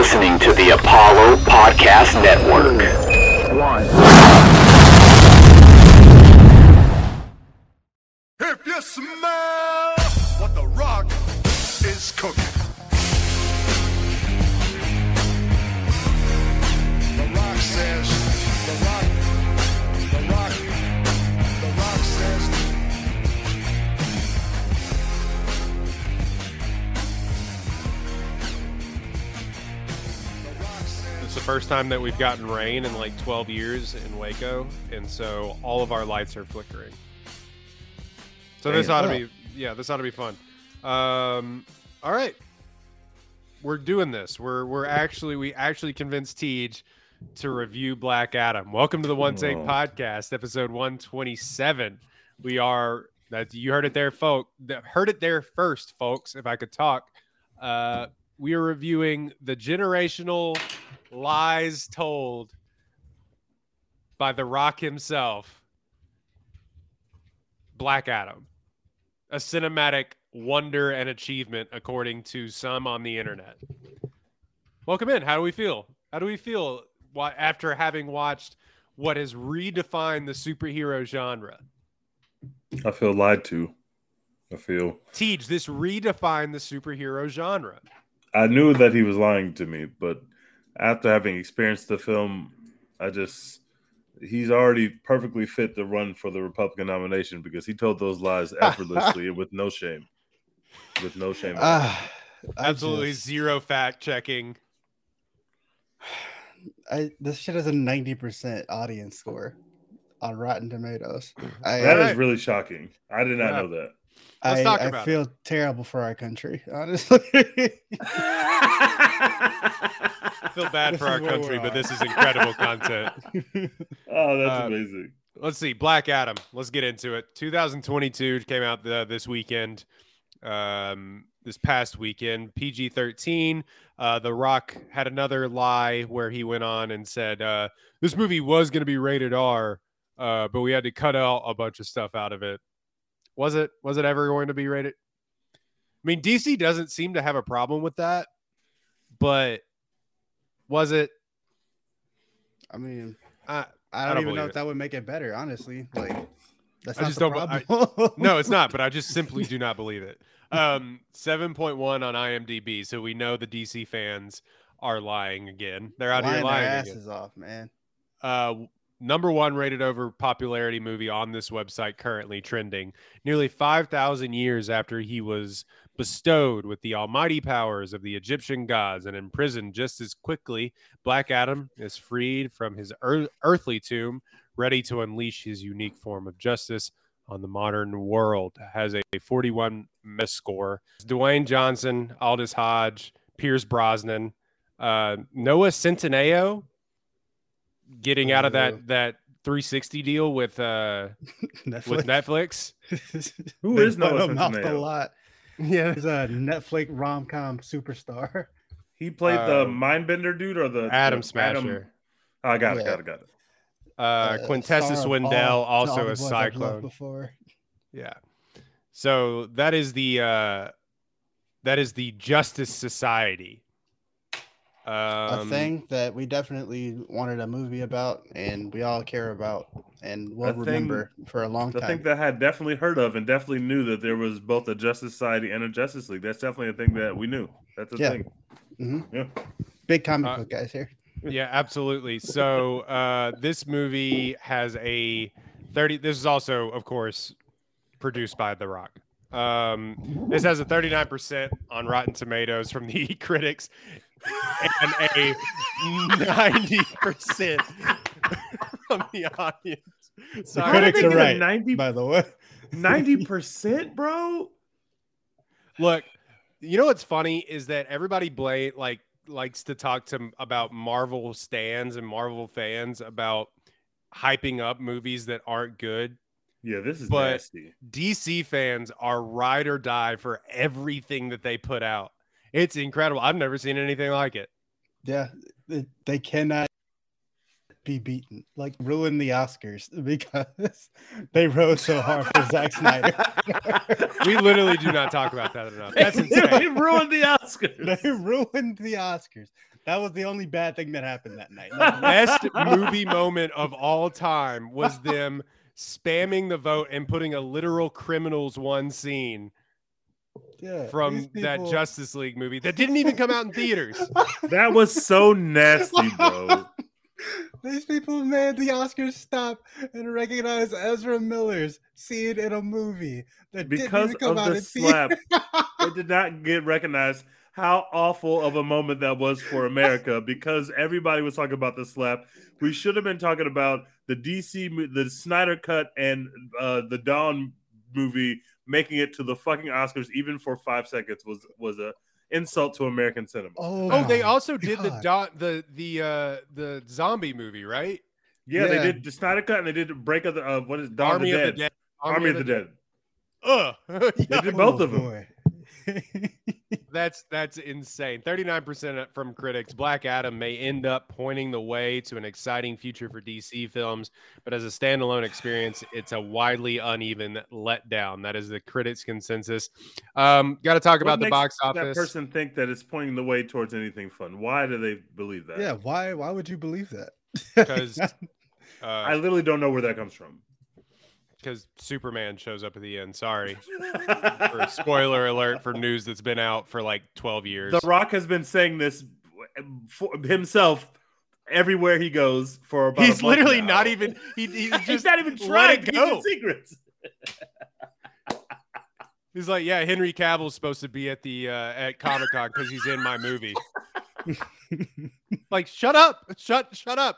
listening to the Apollo Podcast Network. If you smell what the rock is cooking. First time that we've gotten rain in like 12 years in Waco, and so all of our lights are flickering. So this ought to be, yeah, this ought to be fun. Um, all right, we're doing this. We're we're actually we actually convinced Tej to review Black Adam. Welcome to the One Take Oh. Podcast, episode 127. We are that you heard it there, folk. Heard it there first, folks. If I could talk, uh, we are reviewing the generational lies told by The Rock himself, Black Adam, a cinematic wonder and achievement, according to some on the internet. Welcome in. How do we feel? How do we feel after having watched what has redefined the superhero genre? I feel lied to. I feel Tej, this redefined the superhero genre. I knew that he was lying to me, but after having experienced the film, I just he's already perfectly fit to run for the Republican nomination because he told those lies effortlessly and with no shame. With no shame. at all. Ah, I Absolutely just- zero fact checking. I this shit has a ninety percent audience score on Rotten Tomatoes. I that uh, is really shocking. I did not Yeah. know that. Let's I, talk I about it. feel terrible for our country, honestly. I feel bad This for our country, but this is incredible content. Oh, that's Uh, amazing. Let's see. Black Adam. Let's get into it. 2022 came out the, this weekend. Um, this past weekend, PG 13. Uh, the Rock had another lie where he went on and said uh, this movie was going to be rated R, uh, but we had to cut out a bunch of stuff out of it. Was it? Was it ever going to be rated? I mean, DC doesn't seem to have a problem with that, but was it? I mean, I I don't, don't even know if that would make it better, honestly. Like that's I not just the don't- I- problem. no, it's not, but I just simply do not believe it. Um, 7.1 on IMDb. So we know the DC fans are lying again. They're out here Lying their lying again. asses off, man. Uh, number one rated over popularity movie on this website currently trending nearly 5,000 years after he was bestowed with the almighty powers of the Egyptian gods and imprisoned just as quickly. Black Adam is freed from his ear- earthly tomb, ready to unleash his unique form of justice on the modern world. Has a 41 miss score. Dwayne Johnson, Aldis Hodge, Pierce Brosnan, uh, Noah Centineo getting out of Uh, that that 360 deal with uh Netflix. with Netflix. Who is They is put Noah him out Centineo? a lot. Yeah. He's a Netflix rom com superstar. He played Uh, the Mindbender dude or the Adam the Smasher. I got it, Yeah. got it, got it. Uh, Quintessa star of all- Swindell, also a boys I've loved cyclone. Before. Yeah. So that is the uh that is the Justice Society. Um a thing that we definitely wanted a movie about and we all care about and will A thing- remember for a long time. I time. think that I had definitely heard of and definitely knew that there was both a Justice Society and a Justice League. That's definitely a thing that we knew. That's a Yeah. thing. Mhm. Yeah. Big comic Uh, book guys here. yeah, absolutely. So uh this movie has a 30 this is also of course produced by The Rock. Um this has a 39% on Rotten Tomatoes from the critics and a 90% from the audience. The So How did critics are right, 90 by the way. 90%, bro? Look, you know what's funny is that everybody blame like likes to talk to about Marvel stands and Marvel fans about hyping up movies that aren't good. Yeah, this is But- nasty. DC fans are ride or die for everything that they put out. It's incredible. I've never seen anything like it. Yeah, they, they cannot be beaten. Like ruin the Oscars because they rode so hard for Zack Snyder. We literally do not talk about that enough. That's insane. they ruined the Oscars. they ruined the Oscars. That was the only bad thing that happened that night. The Best movie moment of all time was them spamming the vote and putting a literal criminals one scene yeah, from these that Justice League movie that didn't even come out in theaters. That was so nasty, bro. These people made the Oscars stop and recognize Ezra Miller's scene in a movie that Because didn't even come of out the in theaters. slap, it did not get recognized how awful of a moment that was for America because everybody was talking about the slap. We should have been talking about the DC, the Snyder cut, and uh, the Dawn movie making it to the fucking Oscars, even for five seconds, was was a insult to American cinema. Oh, Oh, they my also did the dot the the uh the zombie movie, right? yeah, they did the Snyder cut, and they did Break of the uh, what is Dawn Army of the of Dead. the Dead. Army of the Dead. Ugh. They did both Oh, of them. boy. that's that's insane. 39% from critics. Black Adam may end up pointing the way to an exciting future for DC films, but as a standalone experience, it's a widely uneven letdown. That is the critics' consensus. Um, got to talk What about the makes box That office. person think that it's pointing the way towards anything fun. Why do they believe that? yeah, why? Why would you believe that? 'Cause, I uh, literally don't know where that comes from. Because Superman shows up at the end. Sorry. For spoiler alert for news that's been out for like 12 years. the Rock has been saying this for himself everywhere he goes for about. a He's month literally now. not even he, he's He's just not even trying to keep go. secrets. He's like, yeah, Henry Cavill's supposed to be at the uh, at Comic Con because he's in my movie. like, shut up, shut, shut up.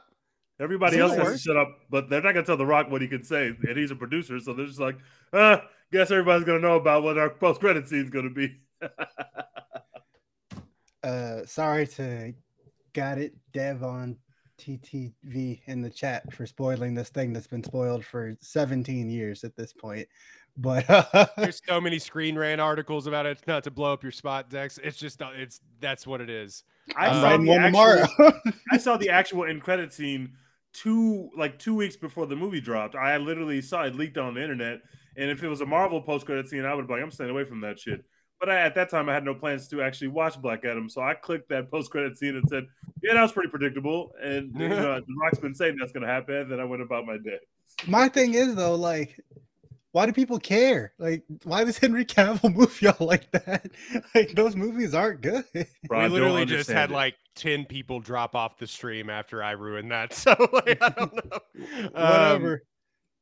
Everybody else it has to shut up, but they're not gonna tell The Rock what he can say, and he's a producer, so they're just like, uh, guess everybody's gonna know about what our post credit scene's gonna be. uh, sorry to got it, Dev on TTV in the chat for spoiling this thing that's been spoiled for 17 years at this point. But There's so many Screen Rant articles about it. Not to blow up your spot, Dex. It's just. It's that's what it is. I I'm saw writing the actual. I saw the actual end credit scene two like two weeks before the movie dropped. I literally saw it leaked on the internet, and if it was a Marvel post credit scene, I would be like, I'm staying away from that shit. But I, at that time, I had no plans to actually watch Black Adam, so I clicked that post credit scene and said, "Yeah, that was pretty predictable." And you know, The Rock's been saying that's going to happen. Then I went about my day. My thing is though, like, why do people care? Like, why does Henry Cavill move y'all like that? Like, those movies aren't good. Bro, I we literally just had it. like 10 people drop off the stream after I ruined that. So like, I don't know. Um, Whatever.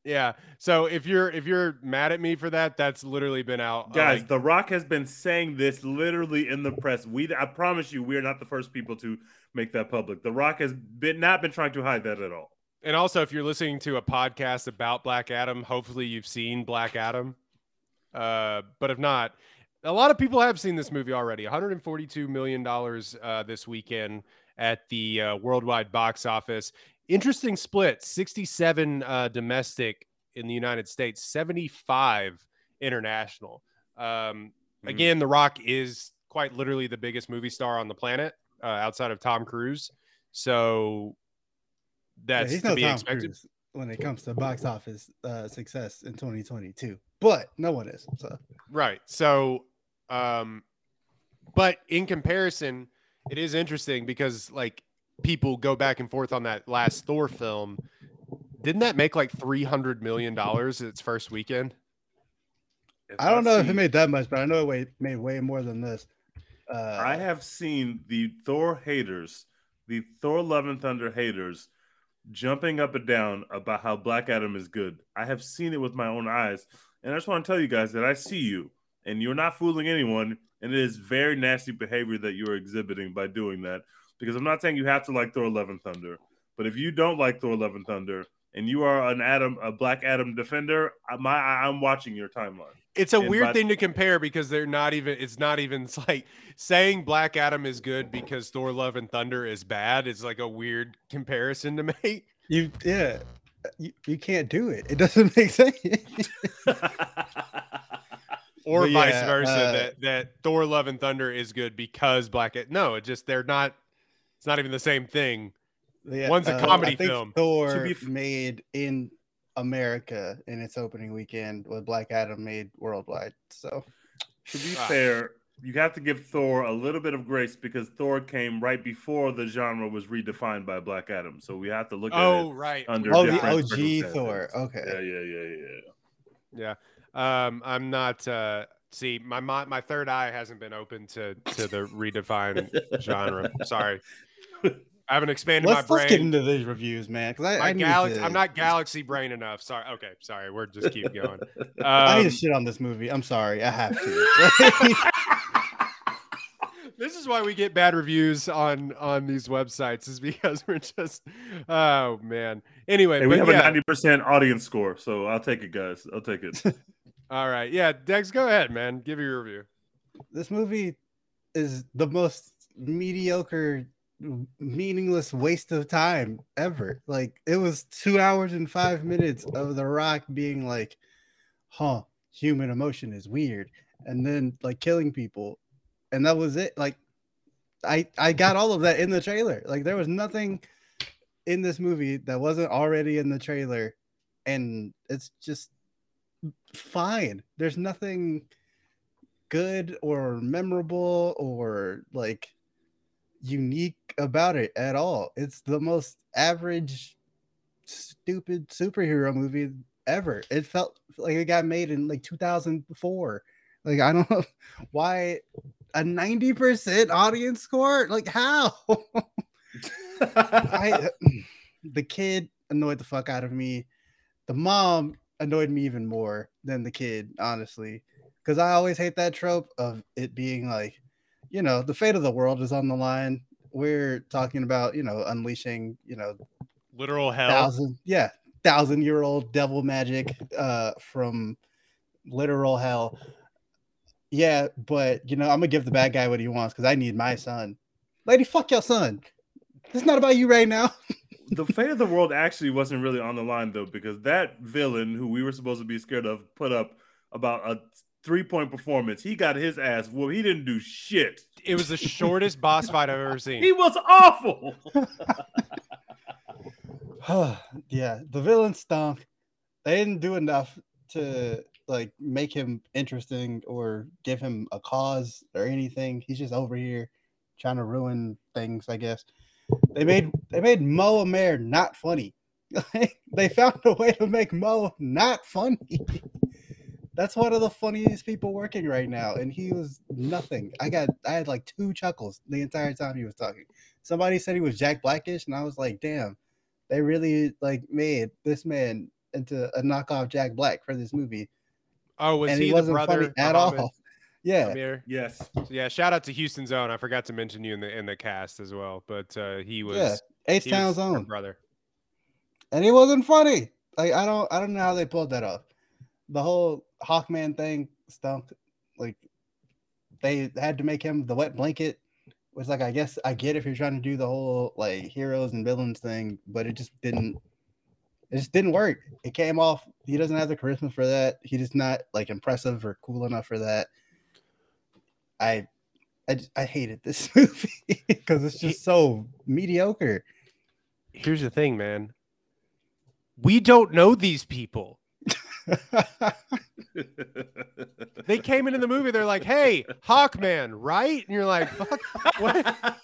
yeah. So if you're if you're mad at me for that, that's literally been out. uh, Guys, like, The Rock has been saying this literally in the press. We, I promise you, we are not the first people to make that public. The Rock has been not been trying to hide that at all. And also if you're listening to a podcast about Black Adam, hopefully you've seen Black Adam. Uh, but if not, a lot of people have seen this movie already. 142 million dollars uh, this weekend at the uh, worldwide box office. Interesting split: 67 uh, domestic in the United States, 75 international. Um, Mhm. again, The Rock is quite literally the biggest movie star on the planet uh, outside of Tom Cruise. So that's he's to no be Tom expected. Cruise when it comes to box office uh, success in 2022, but no one is. So Right. So, um, but in comparison, it is interesting because like people go back and forth on that last Thor film. Didn't that make like three hundred million dollars its first weekend? If I don't know if it made that much, but I know it way, made way more than this. Uh, I have seen the Thor haters, the Thor Love and Thunder haters, jumping up and down about how Black Adam is good. I have seen it with my own eyes, and I just want to tell you guys that I see you, and you're not fooling anyone. And it is very nasty behavior that you are exhibiting by doing that. Because I'm not saying you have to like Thor Love and Thunder, but if you don't like Thor Love and Thunder and you are an Adam, a Black Adam defender, uh, my I'm watching your timeline. It's a And weird by- thing to compare because they're not even. It's not even. It's like saying Black Adam is good because Thor: Love and Thunder is bad. It's like a weird comparison to make. you, yeah, you, you can't do it. It doesn't make sense. or But vice yeah, versa uh, that that Thor Love and Thunder is good because Black no it just they're not it's not even the same thing Yeah, One's a uh, comedy I think film. Thor To be f- made in America in its opening weekend, what Black Adam made worldwide. So to be Ah. fair, you have to give Thor a little bit of grace because Thor came right before the genre was redefined by Black Adam. So we have to look at Oh it right. under Oh, the OG. Thor. Okay. Yeah, yeah, yeah, yeah. Yeah. Um, I'm not. Uh, see, my, my my third eye hasn't been open to to the redefined genre. Sorry, I haven't expanded Let's, my brain. let's get into these reviews, man. Because I, My I need galaxy. to, I'm not galaxy brain enough. Sorry. Okay. Sorry. We're just keep going. I need Um, to shit on this movie. I'm sorry. I have to. this is why we get bad reviews on on these websites is because we're just oh man anyway Hey, we have yeah. a ninety percent audience score, so I'll take it, guys. I'll take it. all right yeah dex go ahead man give your review this movie is the most mediocre, meaningless waste of time ever. Like it was two hours and five minutes of The Rock being like, "Huh, human emotion is weird," and then like killing people, and that was it. Like, I I got all of that in the trailer. Like there was nothing in this movie that wasn't already in the trailer, and it's just fine. There's nothing good or memorable or like unique about it at all. It's the most average, stupid superhero movie ever. It felt like it got made in like 2004. Like, I don't know why a 90% audience score? Like, how? I, mm, the kid annoyed the fuck out of me. The mom annoyed me even more than the kid, honestly because I always hate that trope of it being like, you know, the fate of the world is on the line. We're talking about, you know, unleashing, you know, literal hell thousand, yeah, thousand year old devil magic uh, from literal hell. Yeah, but you know, I'm gonna give the bad guy what he wants because I need my son. Lady, fuck your son. It's not about you right now. the fate of the world actually wasn't really on the line though, because that villain who we were supposed to be scared of put up about a three point performance. He got his ass whooped. He didn't do shit. it was the shortest boss fight i've ever seen. He was awful. yeah, the villain stunk. They didn't do enough to like make him interesting or give him a cause or anything. He's just over here trying to ruin things, I guess. They made they made Mo Amer not funny. they found a way to make Mo not funny. That's one of the funniest people working right now, and he was nothing. I got I had like two chuckles the entire time he was talking. Somebody said he was Jack Blackish, and I was like, damn, they really like made this man into a knockoff Jack Black for this movie, oh was and he, he, the wasn't brother funny at Muhammad all. Yeah, Amir? yes. yeah shout out to Houston Zone. i forgot to mention you in the in the cast as well but uh he was yeah, H he was Town's her brother and he wasn't funny. Like I don't I don't know how they pulled that off. The whole Hawkman thing stunk. Like they had to make him the wet blanket. Was like I guess I get if you're trying to do the whole like heroes and villains thing, but it just didn't. It just didn't work. It came off. He doesn't have the charisma for that. He just not like impressive or cool enough for that. I, I, I hated this movie because it's just so mediocre. here's the thing man we don't know these people they came into the movie they're like hey hawkman right and you're like fuck what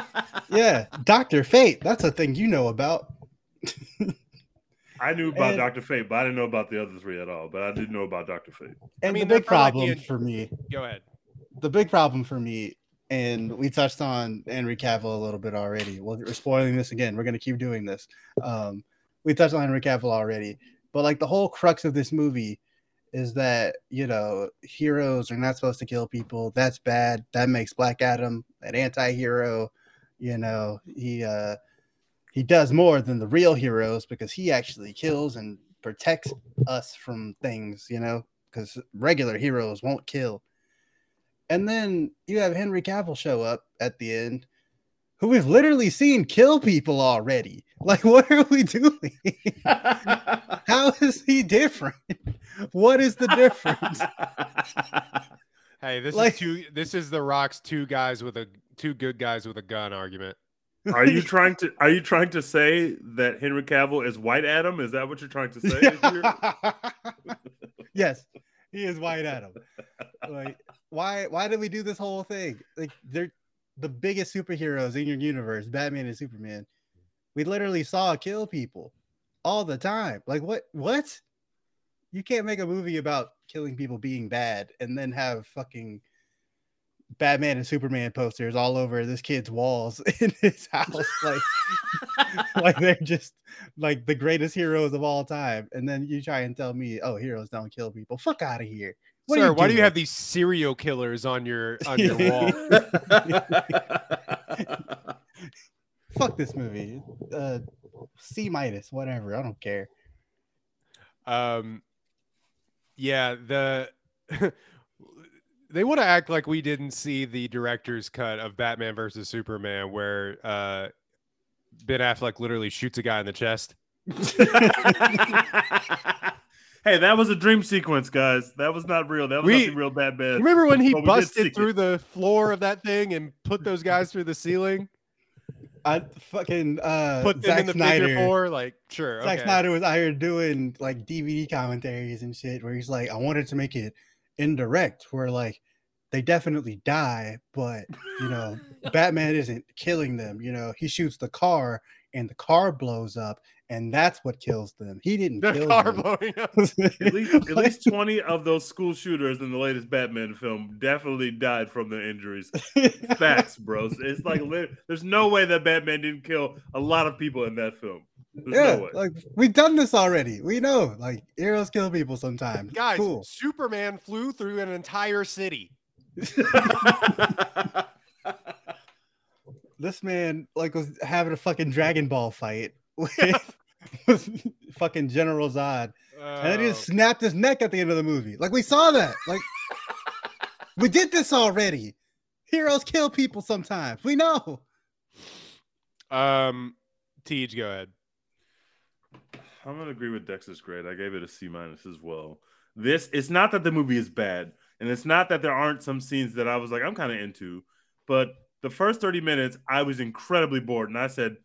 yeah, Doctor Fate. That's a thing you know about. I knew about And- Doctor Fate, but I didn't know about the other three at all. But I did know about Doctor Fate. And mean, the big that like the problem in- for me, go ahead the big problem for me, and we touched on Henry Cavill a little bit already. Well, we're spoiling this again. We're gonna keep doing this. Um, we touched on Henry Cavill already, but like the whole crux of this movie is that you know heroes are not supposed to kill people. That's bad. That makes Black Adam an anti-hero. You know he uh, he does more than the real heroes because he actually kills and protects us from things. You know because regular heroes won't kill. And then you have Henry Cavill show up at the end, who we've literally seen kill people already. Like, what are we doing? How is he different? What is the difference? hey this Like- is two this is the rocks two guys with a two good guys with a gun argument Are you trying to Are you trying to say that Henry Cavill is White Adam? Is that what you're trying to say? yes, he is White Adam. Like, why why did we do this whole thing? Like they're the biggest superheroes in your universe, Batman and Superman. We literally saw kill people all the time. Like what what? You can't make a movie about killing people being bad and then have fucking Batman and Superman posters all over this kid's walls in his house. Like, like they're just like the greatest heroes of all time. And then you try and tell me, oh, heroes don't kill people. Fuck out of here. What Sir, why do you have these serial killers on your on your wall? Fuck this movie. Uh, C minus, whatever. I don't care. Um, yeah, the they want to act like we didn't see the director's cut of Batman versus Superman, where uh, Ben Affleck literally shoots a guy in the chest. Hey, that was a dream sequence, guys. That was not real. That was We- nothing real bad bad. Remember when he But we did see busted through the floor of that thing and put those guys through the ceiling, I fucking uh, put them Zack in the Snyder. figure four? Like, sure, Zack okay. Snyder was out here doing like DVD commentaries and shit where he's like, I wanted to make it indirect, where like they definitely die, but you know, Batman isn't killing them. You know, he shoots the car and the car blows up, and that's what kills them. He didn't The kill car them. blowing up. At least, at least 20 of those school shooters in the latest Batman film definitely died from their injuries. Facts, bros. It's like there's no way that Batman didn't kill a lot of people in that film. There's yeah, no way. like we've done this already. We know, like heroes kill people sometimes. Guys, cool. Superman flew through an entire city. this man like was having a fucking Dragon Ball fight with, with fucking General Zod, and then he just Oh. snapped his neck at the end of the movie. Like we saw that. Like we did this already. Heroes kill people sometimes. We know. Um, Tej, go ahead. I'm gonna agree with Dexter's grade. I gave it a C minus as well. This it's not that the movie is bad, and it's not that there aren't some scenes that I was like I'm kind of into, but the first 30 minutes I was incredibly bored, and I said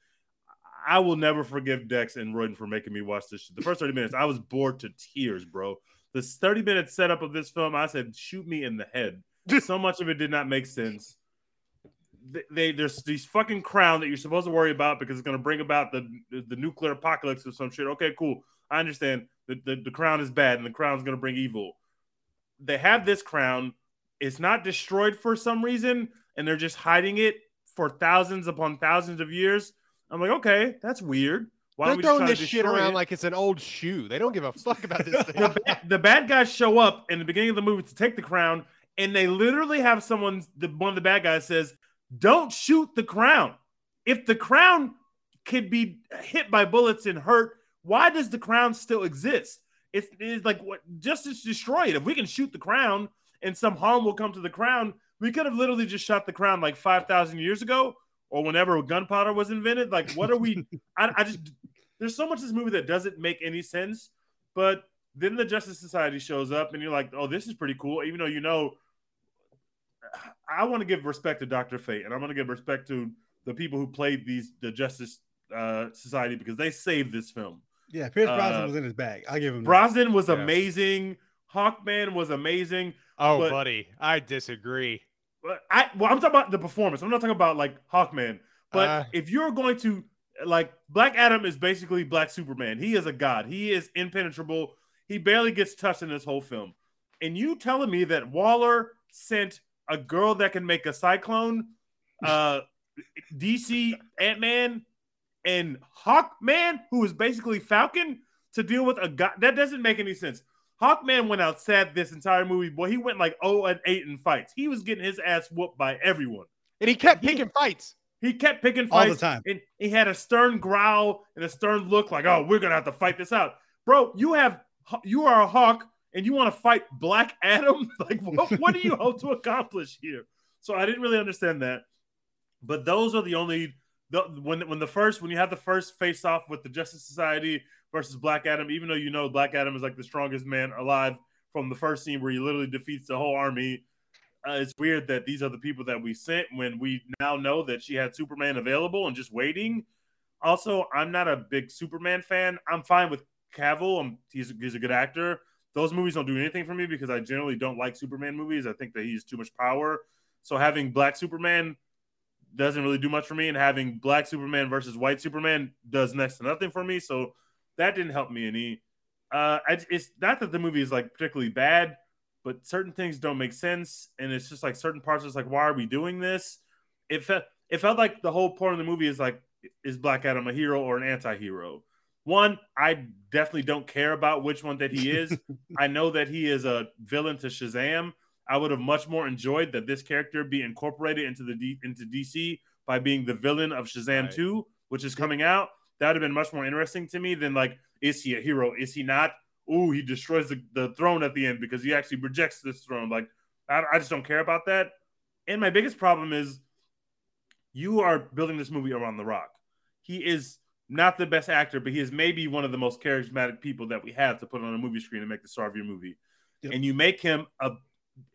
I will never forgive Dex and Royden for making me watch this. Shit. The first 30 minutes I was bored to tears, bro. This 30 minute setup of this film, I said shoot me in the head. so much of it did not make sense. They, they there's these fucking crown that you're supposed to worry about because it's going to bring about the, the nuclear apocalypse or some shit. Okay, cool. I understand the, the the crown is bad and the crown's going to bring evil. They have this crown. It's not destroyed for some reason, and they're just hiding it for thousands upon thousands of years. I'm like, okay, that's weird. Why They're we throwing this shit around it? like it's an old shoe. They don't give a fuck about this thing. the, bad, the bad guys show up in the beginning of the movie to take the crown, and they literally have someone. The one of the bad guys says, "Don't shoot the crown. If the crown could be hit by bullets and hurt, why does the crown still exist? It's, it's like what just to destroy it. If we can shoot the crown and some harm will come to the crown, we could have literally just shot the crown like five thousand years ago." Or whenever gunpowder was invented, like what are we? I, I just there's so much in this movie that doesn't make any sense. But then the Justice Society shows up, and you're like, "Oh, this is pretty cool." Even though you know, I want to give respect to Doctor Fate, and I want to give respect to the people who played these the Justice uh, Society because they saved this film. Yeah, Pierce Brosnan Uh, was in his bag. I'll give him that. Brosnan was Yeah. amazing. Hawkman was amazing. oh, but- buddy, I disagree. I well, I'm talking about the performance. I'm not talking about like Hawkman. But Uh. if you're going to like Black Adam is basically Black Superman. He is a god. He is impenetrable. He barely gets touched in this whole film. And you telling me that Waller sent a girl that can make a cyclone, uh DC Ant Man, and Hawkman, who is basically Falcon, to deal with a god that doesn't make any sense. Hawkman went out sad this entire movie. Boy, he went like 0 and 8 in fights. He was getting his ass whooped by everyone. And he kept He- picking fights. He kept picking fights all the time. and he had a stern growl and a stern look like, "Oh, we're gonna have to fight this out, bro." You have you are a hawk and you want to fight Black Adam? Like, what, what do you hope to accomplish here? So I didn't really understand that. But those are the only the, when when the first when you have the first face off with the Justice Society versus Black Adam, even though you know Black Adam is like the strongest man alive from the first scene where he literally defeats the whole army. Uh, it's weird that these are the people that we sent when we now know that she had Superman available and just waiting. Also, I'm not a big Superman fan. I'm fine with Cavill. I'm, he's, he's a good actor. those movies don't do anything for me because I generally don't like Superman movies. I think that he's too much power. So having Black Superman doesn't really do much for me, and having Black Superman versus White Superman does next to nothing for me. So that didn't help me any. Uh, it's not that the movie is like particularly bad, but certain things don't make sense, and it's just like certain parts. It's like, why are we doing this? It felt it felt like the whole point of the movie is like, is Black Adam a hero or an anti-hero? One, I definitely don't care about which one that he is. I know that he is a villain to Shazam. I would have much more enjoyed that this character be incorporated into the D, into DC by being the villain of Shazam Right. 2, which is coming out. That would have been much more interesting to me than like, is he a hero? Is he not? Ooh, he destroys the, the throne at the end because he actually rejects this throne. Like, I, I just don't care about that. And my biggest problem is you are building this movie around The Rock. He is not the best actor, but he is maybe one of the most charismatic people that we have to put on a movie screen and make the star of your movie. Yep. And you make him a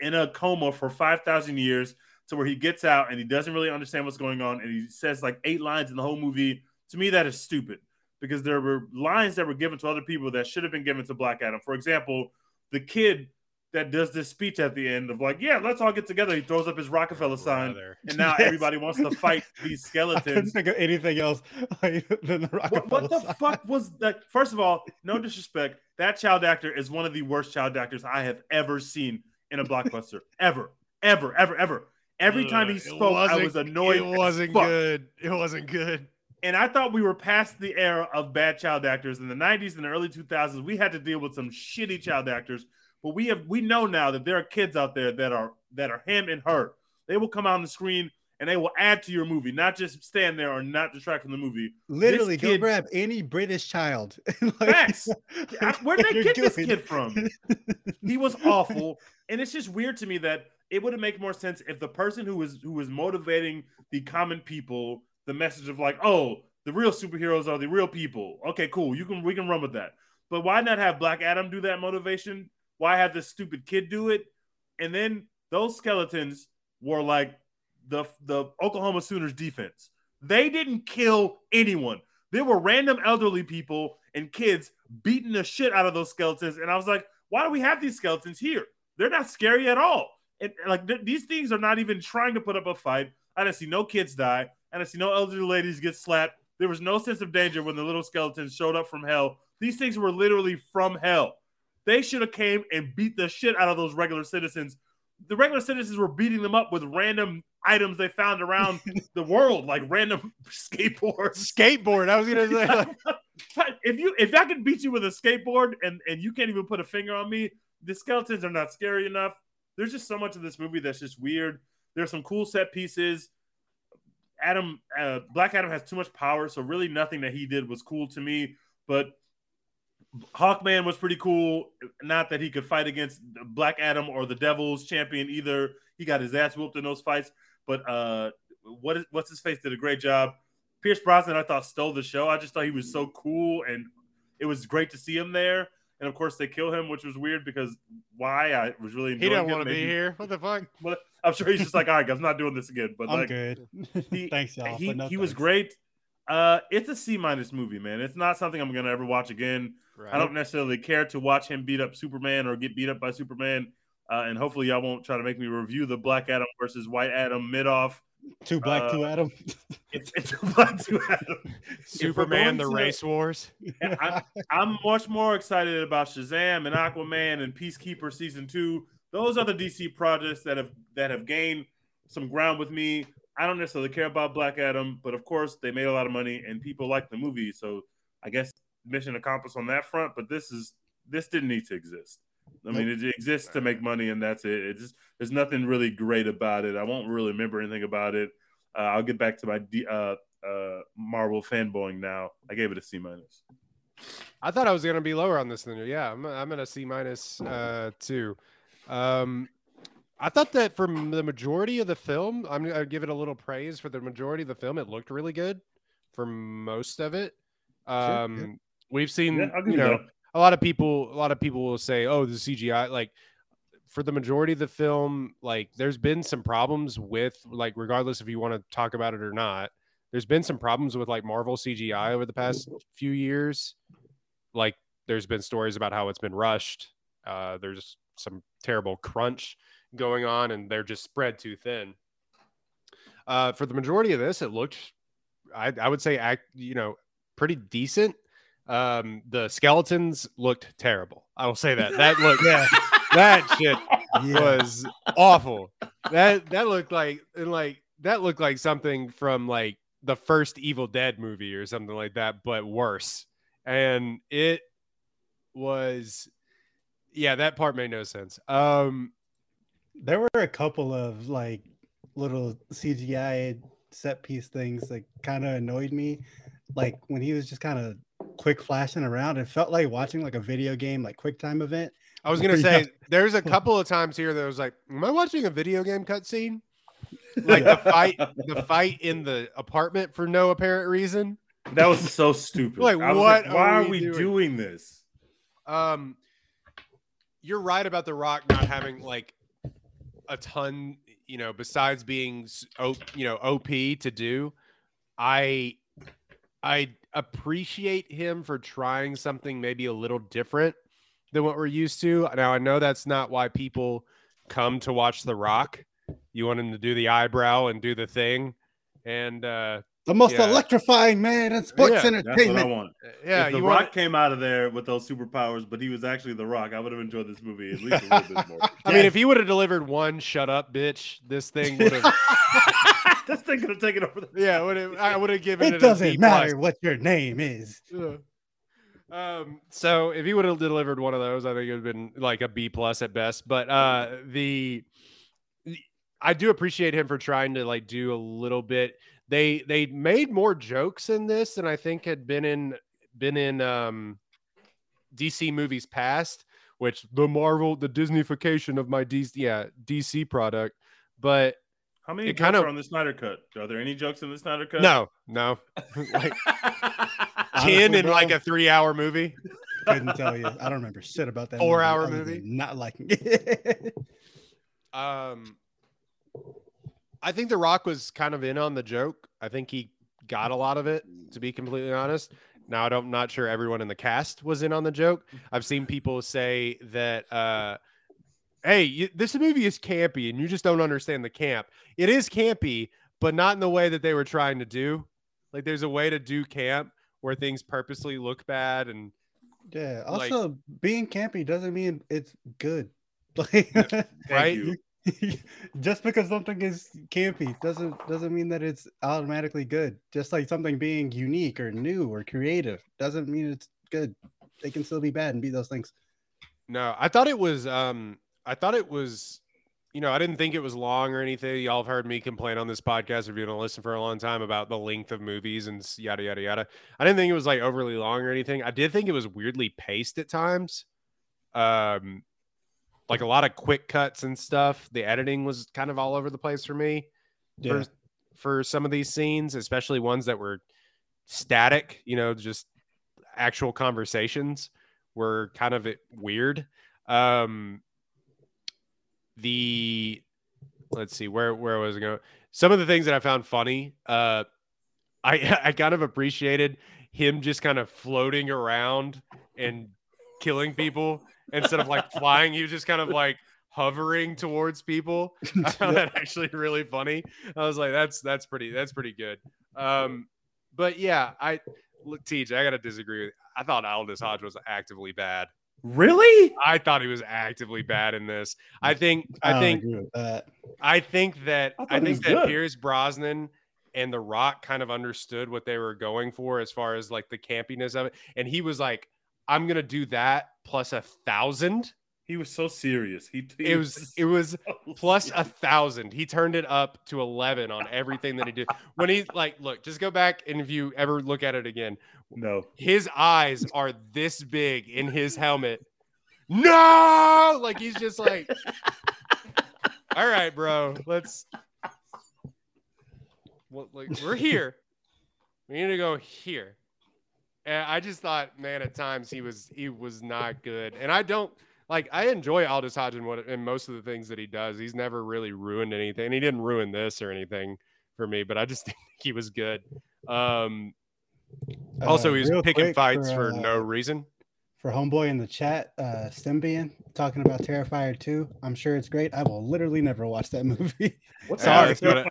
in a coma for five thousand years to where he gets out and he doesn't really understand what's going on, and he says like eight lines in the whole movie. To me, that is stupid because there were lines that were given to other people that should have been given to Black Adam. For example, the kid that does this speech at the end of like, "Yeah, let's all get together." He throws up his Rockefeller sign, and now Yes. everybody wants to fight these I skeletons. think of anything else than the What, what the sign. fuck was that? First of all, no disrespect. That child actor is one of the worst child actors I have ever seen in a blockbuster. ever, ever, ever, ever. Every time he spoke, I wasn't- annoyed. It wasn't good. It wasn't good. And I thought we were past the era of bad child actors. In the 90s and the early 2000s, we had to deal with some shitty child actors. But we have we know now that there are kids out there that are that are him and her. They will come out on the screen and they will add to your movie, not just stand there or not distract from the movie. Literally, kid- go grab any British child. Like, Facts. I- Where'd they get this kid from? He was awful, and it's just weird to me that it would have made more sense if the person who was who was motivating the common people, the message of like, oh, the real superheroes are the real people. Okay, cool. You can we can run with that. But why not have Black Adam do that motivation? Why have this stupid kid do it? And then those skeletons were like the the Oklahoma Sooners defense. They didn't kill anyone. There were random elderly people and kids beating the shit out of those skeletons. And I was like, why do we have these skeletons here? They're not scary at all. And like th- these things are not even trying to put up a fight. I didn't see no kids die. I didn't see no elderly ladies get slapped. There was no sense of danger when the little skeletons showed up from hell. These things were literally from hell. They should have came and beat the shit out of those regular citizens. The regular citizens were beating them up with random items they found around the world, like random skateboards. Skateboard. I was gonna say. like, if you if I can beat you with a skateboard and and you can't even put a finger on me, the skeletons are not scary enough. There's just so much of this movie that's just weird. There's some cool set pieces. Adam uh, Black Adam has too much power, so really nothing that he did was cool to me. But Hawkman was pretty cool. Not that he could fight against Black Adam or the Devil's champion either. He got his ass whooped in those fights. But uh, what is what's his face did a great job. Pierce Brosnan, I thought stole the show. I just thought he was so cool, and it was great to see him there. And of course, they kill him, which was weird because why? I was really enjoying. he didn't want to be here. What the fuck? But I'm sure he's just like, all right, guys, I'm not doing this again. But I'm like, good. he- Thanks, y'all. he, but no he was great. Uh, it's a C minus movie, man. It's not something I'm gonna ever watch again. Right. I don't necessarily care to watch him beat up Superman or get beat up by Superman. Uh, and hopefully, y'all won't try to make me review the Black Adam versus White Adam mid off. Two black, two uh, Adam. It's, it's Black to Adam. Superman, the going to- race wars. I, I'm much more excited about Shazam and Aquaman and Peacekeeper season two. Those are the DC projects that have that have gained some ground with me. I don't necessarily care about Black Adam, but of course they made a lot of money and people like the movie, so I guess mission accomplished on that front. But this is this didn't need to exist. I mean, it exists to make money, and that's it. It just there's nothing really great about it. I won't really remember anything about it. Uh, I'll get back to my D, uh, uh, Marvel fanboying now. I gave it a C minus. I thought I was gonna be lower on this than you. Yeah, I'm I'm at a C minus uh two. Um I thought that from the majority of the film, I'm gonna give it a little praise for the majority of the film. It looked really good for most of it. yeah. We've seen Yeah, you you know that. a lot of people a lot of people will say, Oh, the CGI like for the majority of the film, like there's been some problems with like regardless if you want to talk about it or not, there's been some problems with like Marvel CGI over the past few years. Like there's been stories about how it's been rushed Uh, there's some terrible crunch going on, and they're just spread too thin. Uh, for the majority of this, it looked, I, I would say, act, you know, pretty decent. Um, the skeletons looked terrible. I will say that. That looked, Yeah. that shit Yeah. was awful. That that looked like and like that looked like something from like the first Evil Dead movie or something like that, but worse. And it was yeah, that part made no sense. Um There were a couple of like little CGI set piece things that kind of annoyed me. Like when he was just kind of quick flashing around, it felt like watching like a video game, like quick time event. I was gonna say there's a couple of times here that I was like, Am I watching a video game cutscene? Like the fight the fight in the apartment for no apparent reason. That was so stupid. Like, I was what like, why are are we we doing? doing this? Um, you're right about the Rock not having like a ton, you know, besides being s- o- you know OP to do. I I appreciate him for trying something maybe a little different than what we're used to. Now I know that's not why people come to watch The Rock. You want him to do the eyebrow and do the thing, and uh The most Yeah. electrifying man in sports Yeah, That's what I entertainment. want. yeah, if the Rock want. came out of there with those superpowers, but he was actually the Rock, I would have enjoyed this movie at least a little bit more. I mean, if he would have delivered one "shut up, bitch," this thing would have. this thing could have taken over the. Yeah, would have, I would have given it. It doesn't B matter plus. what your name is. Yeah. Um, so if he would have delivered one of those, I think it would have been like a B plus at best. But uh, the, the- I do appreciate him for trying to like do a little bit. They they made more jokes in this than I think had been in been in um, DC movies past. Which the Marvel, the Disneyfication of my DC, yeah, DC product. But How many It jokes kind of- are on the Snyder Cut? Are there any jokes in the Snyder Cut? no, no, like Honestly, ten in bro, like a three hour movie. couldn't tell you. I don't remember shit about that. Four-hour other movie? Not liking it. Um, I think The Rock was kind of in on the joke. I think he got a lot of it, to be completely honest. Now, I don't, I'm not sure everyone in the cast was in on the joke. I've seen people say that, uh, hey, you, this movie is campy and you just don't understand the camp. It is campy, but not in the way that they were trying to do. Like, there's a way to do camp where things purposely look bad and yeah. Like- Also, being campy doesn't mean it's good. Like, Right? just because something is campy doesn't doesn't mean that it's automatically good. Just like something being unique or new or creative doesn't mean it's good. They can still be bad and be those things. No, I thought it was um I thought it was you know, I didn't think it was long or anything. Y'all have heard me complain on this podcast if you've been listen for a long time about the length of movies and yada yada yada. I didn't think it was like overly long or anything. I did think it was weirdly paced at times. Um like a lot of quick cuts and stuff. The editing was kind of all over the place for me Yeah. for for some of these scenes, especially ones that were static, you know, just actual conversations were kind of weird. Um the let's see where where was I going? Some of the things that I found funny, uh I I kind of appreciated him just kind of floating around and killing people instead of like flying. He was just kind of like hovering towards people. I found that actually really funny. I was like, that's that's pretty that's pretty good. Um, but yeah, I look, TJ, I gotta disagree with. I thought Aldis Hodge was actively bad. Really? I thought he was actively bad in this. I think I don't think agree with that. I think that I I, think that good. Pierce Brosnan and The Rock kind of understood what they were going for as far as like the campiness of it, and he was like, "I'm gonna do that plus a thousand. He was so serious. He, he It was it was so plus a thousand. He turned it up to eleven on everything that he did. When he like, look, just go back and if you ever look at it again, no. his eyes are this big in his helmet. No, like he's just like, all right, bro, let's. Well, like we're here. We need to go here. And I just thought, man, at times he was he was not good. And I don't like I enjoy Aldis Hodge and what and most of the things that he does. He's never really ruined anything. He didn't ruin this or anything for me, but I just think he was good. Um also Uh, he was picking fights for, for, uh, no reason. for homeboy in the chat, uh, Symbian talking about Terrifier 2. I'm sure it's great. I will literally never watch that movie. What's Yeah, up? that's what I-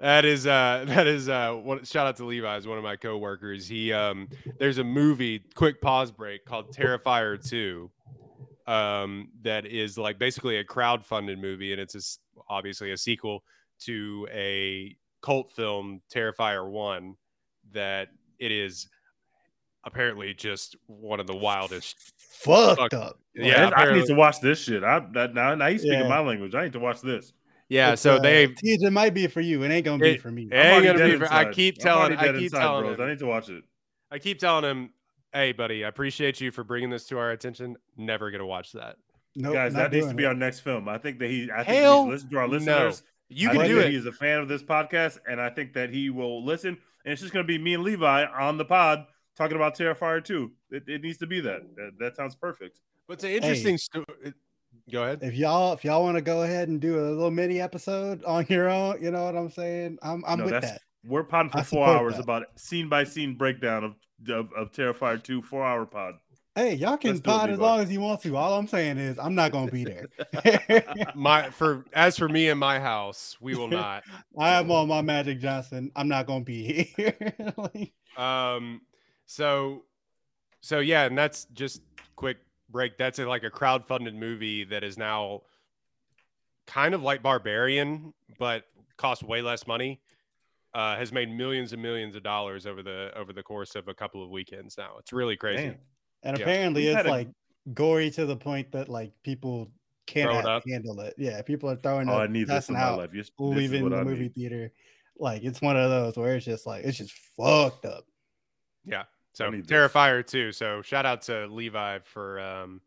That is uh that is uh one shout out to Levi's, one of my coworkers. He um there's a movie, quick pause break called Terrifier 2. Um that is like basically a crowd-funded movie and it's a, s- obviously a sequel to a cult film Terrifier 1 that it is apparently just one of the wildest. Fucked Fuck. up. Yeah, I need to watch this shit. I that now, now he's speaking Yeah. my language. I need to watch this. Yeah, It's, so uh, they Teej, it might be for you. It ain't gonna be It- for me. it I'm ain't gonna be for- inside. keep I'm telling- I keep inside, telling bros. him. I need to watch it. I keep telling him, "Hey, buddy, I appreciate you for bringing this to our attention. Never gonna watch that. Nope, Guys, that needs to be it. our next film. I think that he. I think Hell he listen to our no. listeners. You can think do that it. He is a fan of this podcast, and I think that he will listen. And it's just going to be me and Levi on the pod talking about Terrifier 2. It, it needs to be that. that. That sounds perfect. But it's an interesting story. Go ahead. If y'all if y'all want to go ahead and do a little mini episode on your own, you know what I'm saying? I'm I'm No, with that's- that. We're podding for I four hours that. about scene by scene breakdown of of, of Terrifier 2, four hour pod. Hey, y'all can Let's pod as Levi. long as you want to. All I'm saying is I'm not gonna be there. My for as for me and my house, we will not. I am on my Magic Johnson. I'm not gonna be here. Like, Um. So, so yeah, and that's just quick break. That's a, like a crowd-funded movie that is now kind of like Barbarian, but costs way less money. Uh, has made millions and millions of dollars over the over the course of a couple of weekends now. It's really crazy. Damn. and Yeah. apparently We've it's had a- like gory to the point that like people cannot up. handle it. Yeah, people are throwing Oh, up, I need this passing in my out, life. Yes, this leaving the I movie need. theater. Like it's one of those where it's just like it's just fucked up. Yeah. So need this. Terrifier 2. So shout out to Levi for um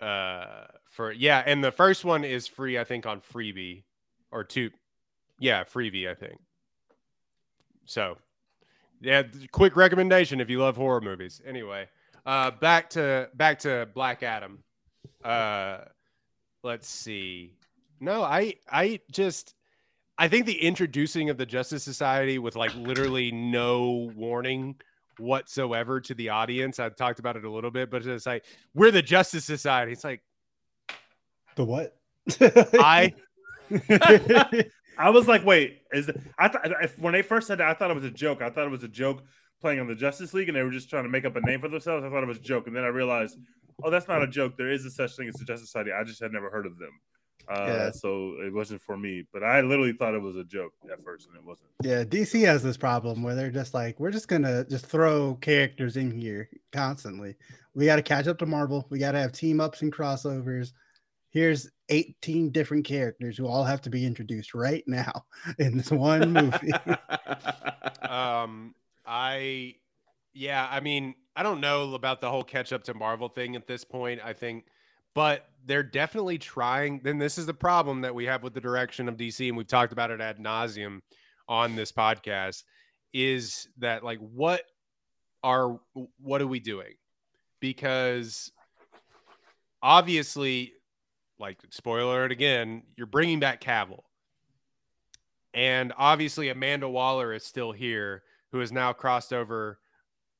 uh for yeah, and the first one is free, I think, on Freevee or two. Yeah, Freevee, I think. So yeah, quick recommendation if you love horror movies. Anyway, uh back to back to Black Adam. Uh let's see. No, I I just I think the introducing of the Justice Society with like literally no warning whatsoever to the audience. I've talked about it a little bit, but it's like we're the Justice Society. It's like The what? I I was like, wait, is it, I thought if- when they first said that, I thought it was a joke. I thought it was a joke playing on the Justice League, and they were just trying to make up a name for themselves. I thought it was a joke, and then I realized, oh, that's not a joke. There is a such thing as the Justice Society. I just had never heard of them. Uh, Yeah. So it wasn't for me, but I literally thought it was a joke at first, and it wasn't. yeah, DC has this problem where they're just like, we're just gonna just throw characters in here constantly. We got to catch up to Marvel. We got to have team ups and crossovers. Here's 18 different characters who all have to be introduced right now in this one movie. um I yeah, I mean, I don't know about the whole catch up to Marvel thing at this point. I think but they're definitely trying. Then this is the problem that we have with the direction of DC, and we've talked about it ad nauseum on this podcast. Is that like what are what are we doing? Because obviously, like spoiler alert again, you're bringing back Cavill, and obviously Amanda Waller is still here, who has now crossed over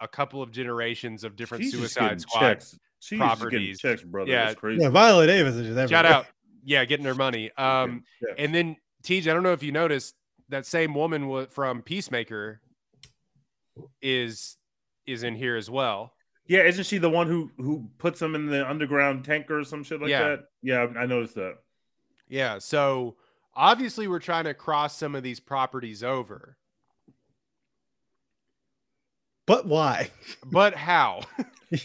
a couple of generations of different She's just Suicide getting Squad. She's just getting properties. checks, brother. Yeah. That's crazy. yeah, Viola Davis is just Shout out. Yeah, getting her money. Um, Checks. and then TJ, I don't know if you noticed that same woman from Peacemaker is is in here as well. Yeah, isn't she the one who who puts them in the underground tanker or some shit like Yeah. that? Yeah, I I noticed that. Yeah. So obviously we're trying to cross some of these properties over. But why? But how?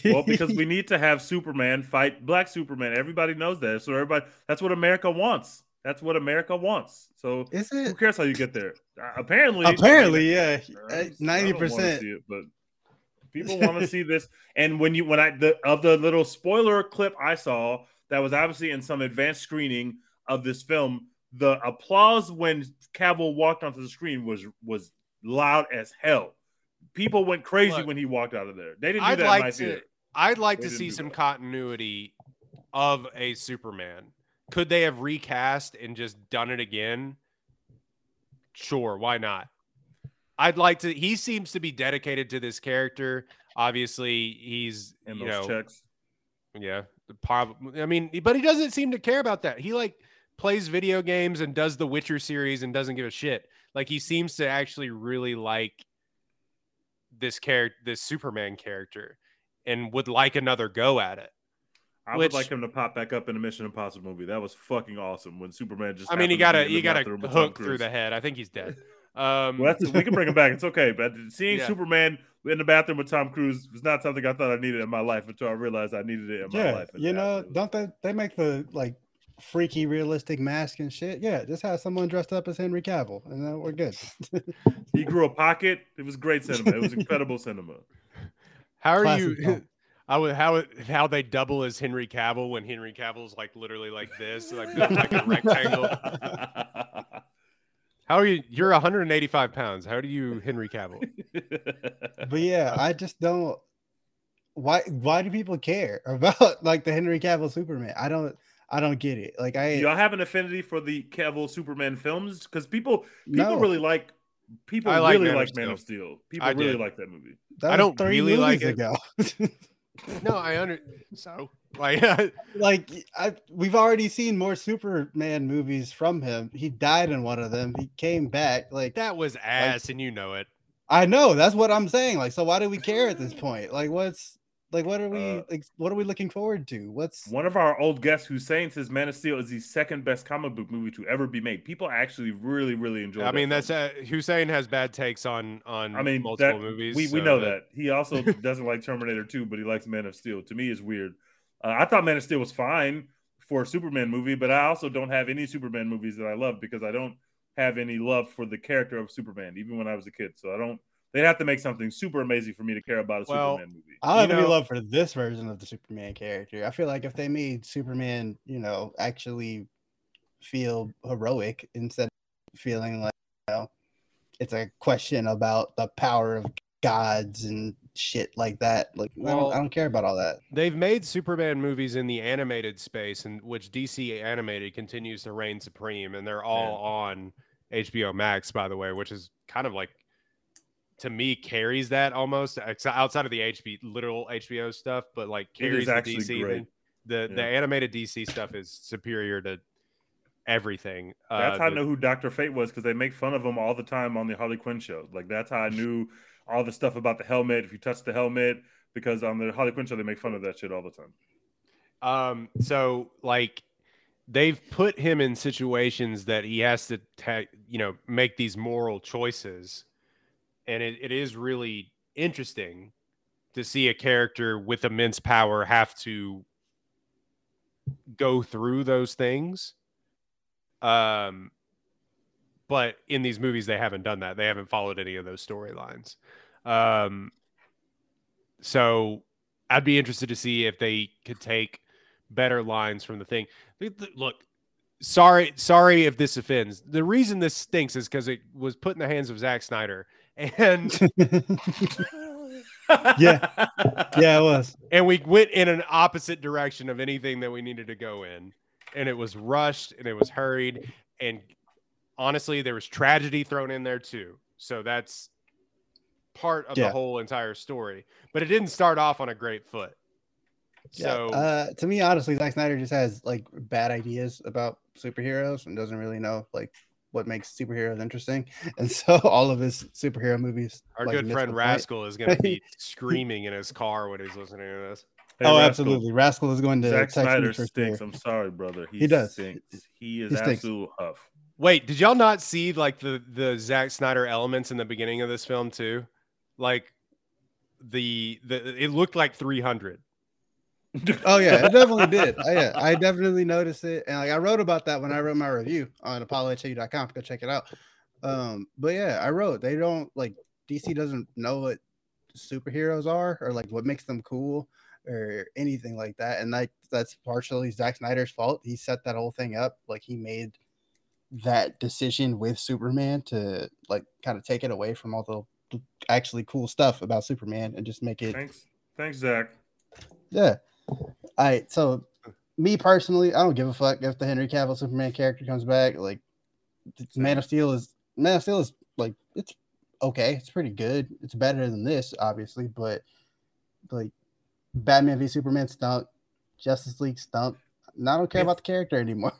Well, because we need to have Superman fight Black Superman. Everybody knows that. So everybody, that's what America wants. That's what America wants. So is it? who cares how you get there? Uh, apparently, apparently, yeah, I don't ninety wanna percent. see it, but people want to see this. And when you when I the of the little spoiler clip I saw that was obviously in some advanced screening of this film, the applause when Cavill walked onto the screen was was loud as hell. People went crazy Look, when he walked out of there. They didn't do I'd that in like my to theater. I'd like They to see some that. continuity of a Superman. Could they have recast and just done it again? Sure, why not? I'd like to. He seems to be dedicated to this character. Obviously, he's And you those know checks. yeah, probably. I mean, but he doesn't seem to care about that. He like plays video games and does the Witcher series and doesn't give a shit. Like he seems to actually really like this character, this Superman character, and would like another go at it. I Which- would like him to pop back up in a Mission Impossible movie. That was fucking awesome when Superman just. I mean, he got a he got a bathroom with Tom hook through the head. I think he's dead. Um, Well, that's, we can bring him back. It's okay, but seeing Yeah. Superman in the bathroom with Tom Cruise was not something I thought I needed in my life until I realized I needed it in my life. you know, happened. don't they they make the like freaky realistic mask and shit? Yeah, just have someone dressed up as Henry Cavill, and then we're good. he grew a pocket. It was great cinema. It was incredible cinema. how are classic you? film. I would how it- how they double as Henry Cavill when Henry Cavill's like literally like this, like like a rectangle. How are you? You're 185 pounds. How do you Henry Cavill? but yeah, I just don't. Why? Why do people care about like the Henry Cavill Superman? I don't. I don't get it. Like I Y'all have an affinity for the Cavill Superman films because people people No. really like people I like really Man of like Man Steel. of Steel. People I really did. like that movie. that I don't really like movies it. ago. No, I under so like like I, we've already seen more Superman movies from him. He died in one of them. He came back. Like that was ass, and you know it. I know that's what I'm saying. Like, so why do we care at this point? Like, what's like what are we Uh, like? What are we looking forward to? What's One of our old guests, Hussein, says Man of Steel is the second best comic book movie to ever be made. People actually really, really enjoy. I mean, that's film. uh, Hussein has bad takes on on I mean, multiple that, movies. We, we know that. He also doesn't like Terminator 2, but he likes Man of Steel. To me, it's weird. Uh, I thought Man of Steel was fine for a Superman movie, but I also don't have any Superman movies that I love because I don't have any love for the character of Superman, even when I was a kid. So I don't. They'd have to make something super amazing for me to care about a Well, Superman movie. I don't you have any love for this version of the Superman character. I feel like if they made Superman, you know, actually feel heroic instead of feeling like you know it's a question about the power of gods and shit like that. Like I, don't, I don't care about all that. They've made Superman movies in the animated space, and which DC animated continues to reign supreme, and they're all on HBO Max, by the way, which is kind of like to me carries that almost outside of the HB literal HBO stuff, but like carries the DC. great. thing. The the Yeah. animated DC stuff is superior to everything. That's Uh, how I know who Doctor Fate was because they make fun of him all the time on the Harley Quinn show. Like that's how I knew all the stuff about the helmet. If you touch the helmet, because on the Harley Quinn show they make fun of that shit all the time. Um, so like they've put him in situations that he has to, ta- you know, make these moral choices, and it, it is really interesting to see a character with immense power have to go through those things. Um, but in these movies, they haven't done that. They haven't followed any of those storylines. Um, so I'd be interested to see if they could take better lines from the thing. Th- th- Look, sorry, sorry if this offends. The reason this stinks is because it was put in the hands of Zack Snyder, and Yeah. yeah, it was. and we went in an opposite direction of anything that we needed to go in, and it was rushed and it was hurried, and honestly, there was tragedy thrown in there too. So that's part of the whole entire story. But it didn't start off on a great foot. Yeah, So uh, to me, honestly, Zack Snyder just has like bad ideas about superheroes and doesn't really know like what makes superheroes interesting. And so all of his superhero movies. Our like, good friend the point. Rascal is going to be screaming in his car when he's listening to this. Hey, oh, Rascal, absolutely. Rascal is going to Zack text me Snyder for stinks. sure. I'm sorry, brother. He, He does. Stinks. He is He stinks. absolute huff. Wait, did y'all not see like the the Zack Snyder elements in the beginning of this film too? Like the the it looked like 300. Oh yeah, it definitely did. Oh, yeah, I definitely noticed it, and like I wrote about that when I wrote my review on apollohcu.com. Go check it out. Um, but yeah, I wrote they don't like DC doesn't know what superheroes are or like what makes them cool or anything like that, and like that's partially Zack Snyder's fault. He set that whole thing up, like he made that decision with Superman to like kind of take it away from all the actually cool stuff about Superman and just make it Thanks, thanks, Zach. yeah. All right. So, me personally, I don't give a fuck if the Henry Cavill Superman character comes back. Like, it's- Man of Steel is Man of Steel is like it's okay. It's pretty good. It's better than this, obviously, but Like Batman v Superman stunk, Justice League stunk. And I don't care about the character anymore.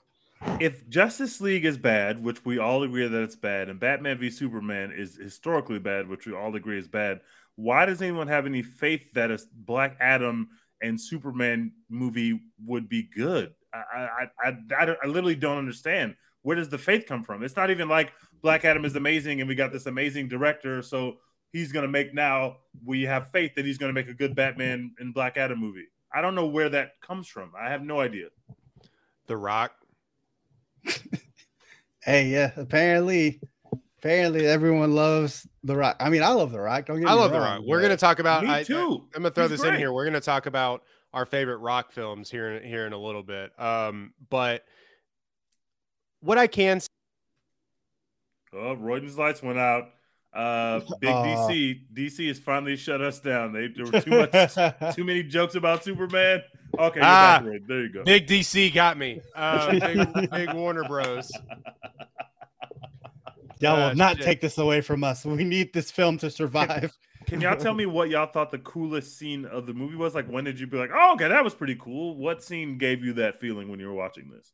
If Justice League is bad, which we all agree that it's bad, and Batman v Superman is historically bad, which we all agree is bad, why does anyone have any faith that a Black Adam and Superman movie would be good? I I, I, I, I literally don't understand. Where does the faith come from? It's not even like Black Adam is amazing and we got this amazing director, so he's gonna make now. We have faith that he's gonna make a good Batman and Black Adam movie. I don't know where that comes from. I have no idea. The Rock. Hey, yeah, apparently, apparently everyone loves The Rock. I mean, I love The Rock. Don't get I me love The Rock. We're gonna talk about. Me I, too. I, am gonna throw He's this in here. We're gonna talk about our favorite rock films here in here in a little bit. Um, but what I can s- Oh, Royden's lights went out. Uh, Big Aw. DC, DC has finally shut us down. They there were too much, too many jokes about Superman. Okay, you're Ah. back, Royden. there you go. Big DC got me. Uh, big, big Warner Bros. Y'all Uh, will not shit. take this away from us. We need this film to survive. Can y'all tell me what y'all thought the coolest scene of the movie was? Like, when did you be like, "Oh, okay, that was pretty cool"? What scene gave you that feeling when you were watching this?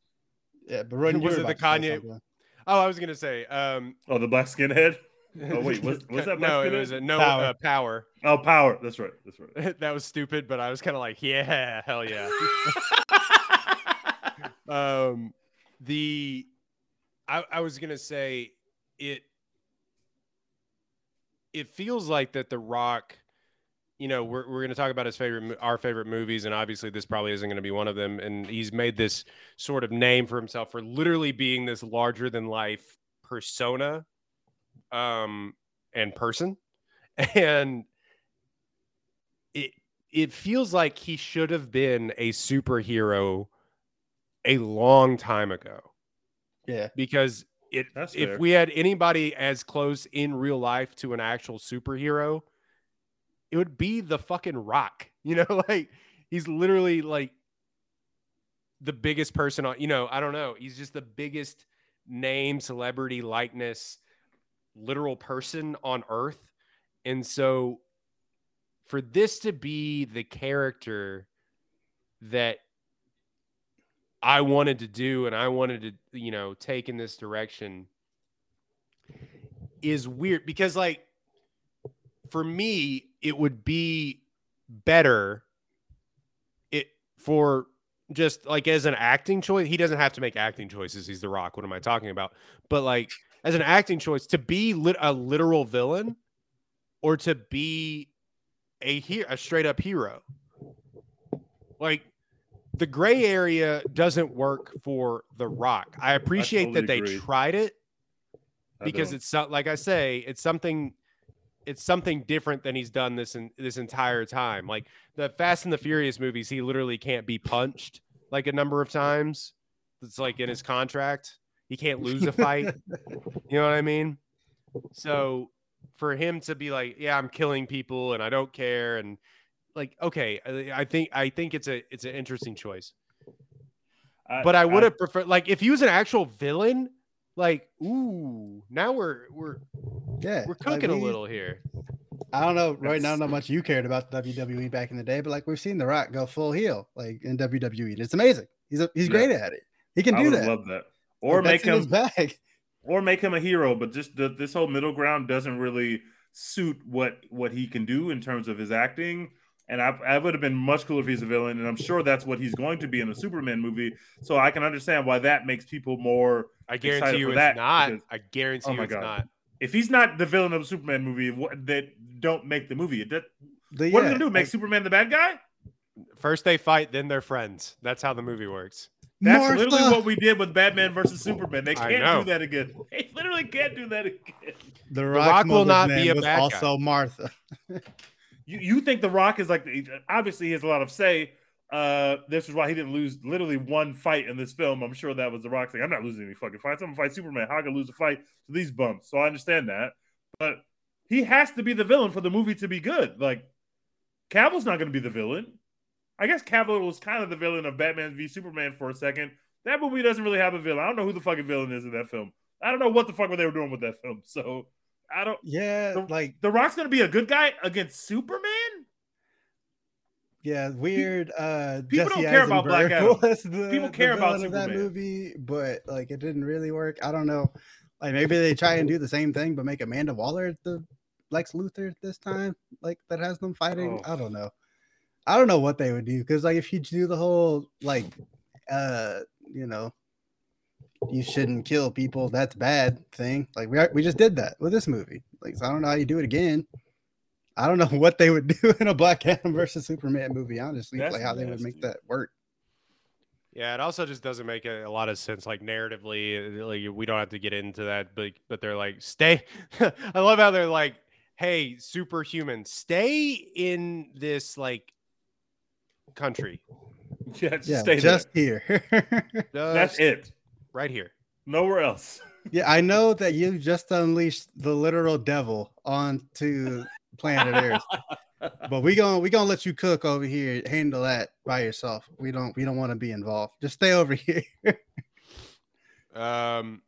Yeah, but Roden, you Was were it the about to say Kanye- Oh, I was gonna say. Um, Oh, the black skinhead. Oh wait, was was that no? It was Skinhead? a no Power. Uh, power. Oh, power. That's right. That's right. that was stupid, but I was kind of like, yeah, hell yeah. um, the I, I was gonna say it. It feels like that the Rock, you know, we're we're gonna talk about his favorite, our favorite movies, and obviously this probably isn't gonna be one of them. And he's made this sort of name for himself for literally being this larger than life persona, um, and person, and it it feels like he should have been a superhero a long time ago. Yeah, because it That's if fair. we had anybody as close in real life to an actual superhero it would be the fucking rock you know like he's literally like the biggest person on you know i don't know. He's just the biggest name celebrity likeness literal person on earth and so for this to be the character that I wanted to do and I wanted to, you know, take in this direction is weird because, like, for me, it would be better it for just like as an acting choice. He doesn't have to make acting choices. He's the rock. What am I talking about? But like as an acting choice to be lit- a literal villain or to be a he- a straight up hero. Like the gray area doesn't work for The Rock. I appreciate totally that they agree. tried it because it's so, like I say, it's something it's something different than he's done this in this entire time. Like the Fast and the Furious movies, he literally can't be punched like a number of times. It's like in his contract. He can't lose a fight. You know what I mean? So for him to be like, yeah, I'm killing people and I don't care, and like, okay, I, I think I think it's a it's an interesting choice. But I would have preferred like if he was an actual villain, like, ooh, now we're we're yeah. we're like, cooking a little here. I don't know right now That's- how much you cared about the WWE back in the day, but like we've seen The Rock go full heel like in WWE. and It's amazing. He's a, he's Yeah. great at it. He can I do would that. love that. Or Like, make that's in his him bag. or make him a hero, but just the, this whole middle ground doesn't really suit what what he can do in terms of his acting. And I, I would have been much cooler if he's a villain, and I'm sure that's what he's going to be in the Superman movie. So I can understand why that makes people more. I excited guarantee you for it's that not. because- I guarantee Oh you my it's God. not. If he's not the villain of a Superman movie, what, that don't make the movie. That, The- what are yeah, they gonna do? Make like, Superman the bad guy? First they fight, then they're friends. That's how the movie works. That's Martha! literally what we did with Batman versus Superman. They can't do that again. They literally can't do that again. The Rock Rock's will not be a was bad guy. also Martha. You you think The Rock is like obviously he has a lot of say. Uh, this is why he didn't lose literally one fight in this film. I'm sure that was The Rock saying, "I'm not losing any fucking fights. I'm gonna fight Superman. How can I lose a fight to these bumps?" So I understand that, but he has to be the villain for the movie to be good. Like Cavill's not gonna be the villain. I guess Cavill was kind of the villain of Batman v Superman for a second. That movie doesn't really have a villain. I don't know who the fucking villain is in that film. I don't know what the fuck they were doing with that film. So I don't. Yeah, The- like The Rock's gonna be a good guy against Superman. Yeah, weird. Uh, People Jesse don't care about Black Adam. the- People care about of that movie, but like it didn't really work. I don't know. Like maybe they try and do the same thing, but make Amanda Waller the Lex Luthor this time, like that has them fighting. Oh. I don't know. I don't know what they would do because like if you do the whole like, uh, you know, you shouldn't kill people. That's bad thing. Like we are, we just did that with this movie. Like so I don't know how you do it again. I don't know what they would do in a Black Adam versus Superman movie. Honestly, That's like how they would make that work. Yeah, it also just doesn't make a, a lot of sense, like narratively. uh, Like we don't have to get into that, but but they're like, stay. I love how they're like, hey, superhuman, stay in this like country. Yeah, just Yeah, stay just there. here. That's it. right here. Nowhere else. yeah, I know that you just unleashed the literal devil onto planet Earth, but we gonna we gonna let you cook over here. Handle that by yourself. We don't we don't want to be involved. Just stay over here. Um,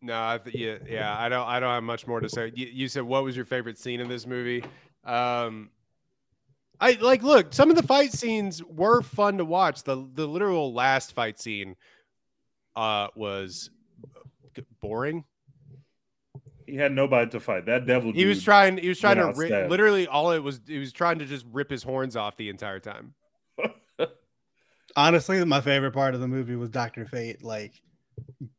no, I th- yeah, yeah, I don't, I don't have much more to say. You, you said what was your favorite scene in this movie? Um, I like look. Some of the fight scenes were fun to watch. The the literal last fight scene, uh, was boring. He had nobody to fight. That devil. He was trying. He was trying to rip. Literally, all it was. He was trying to just rip his horns off the entire time. Honestly, my favorite part of the movie was Doctor Fate, like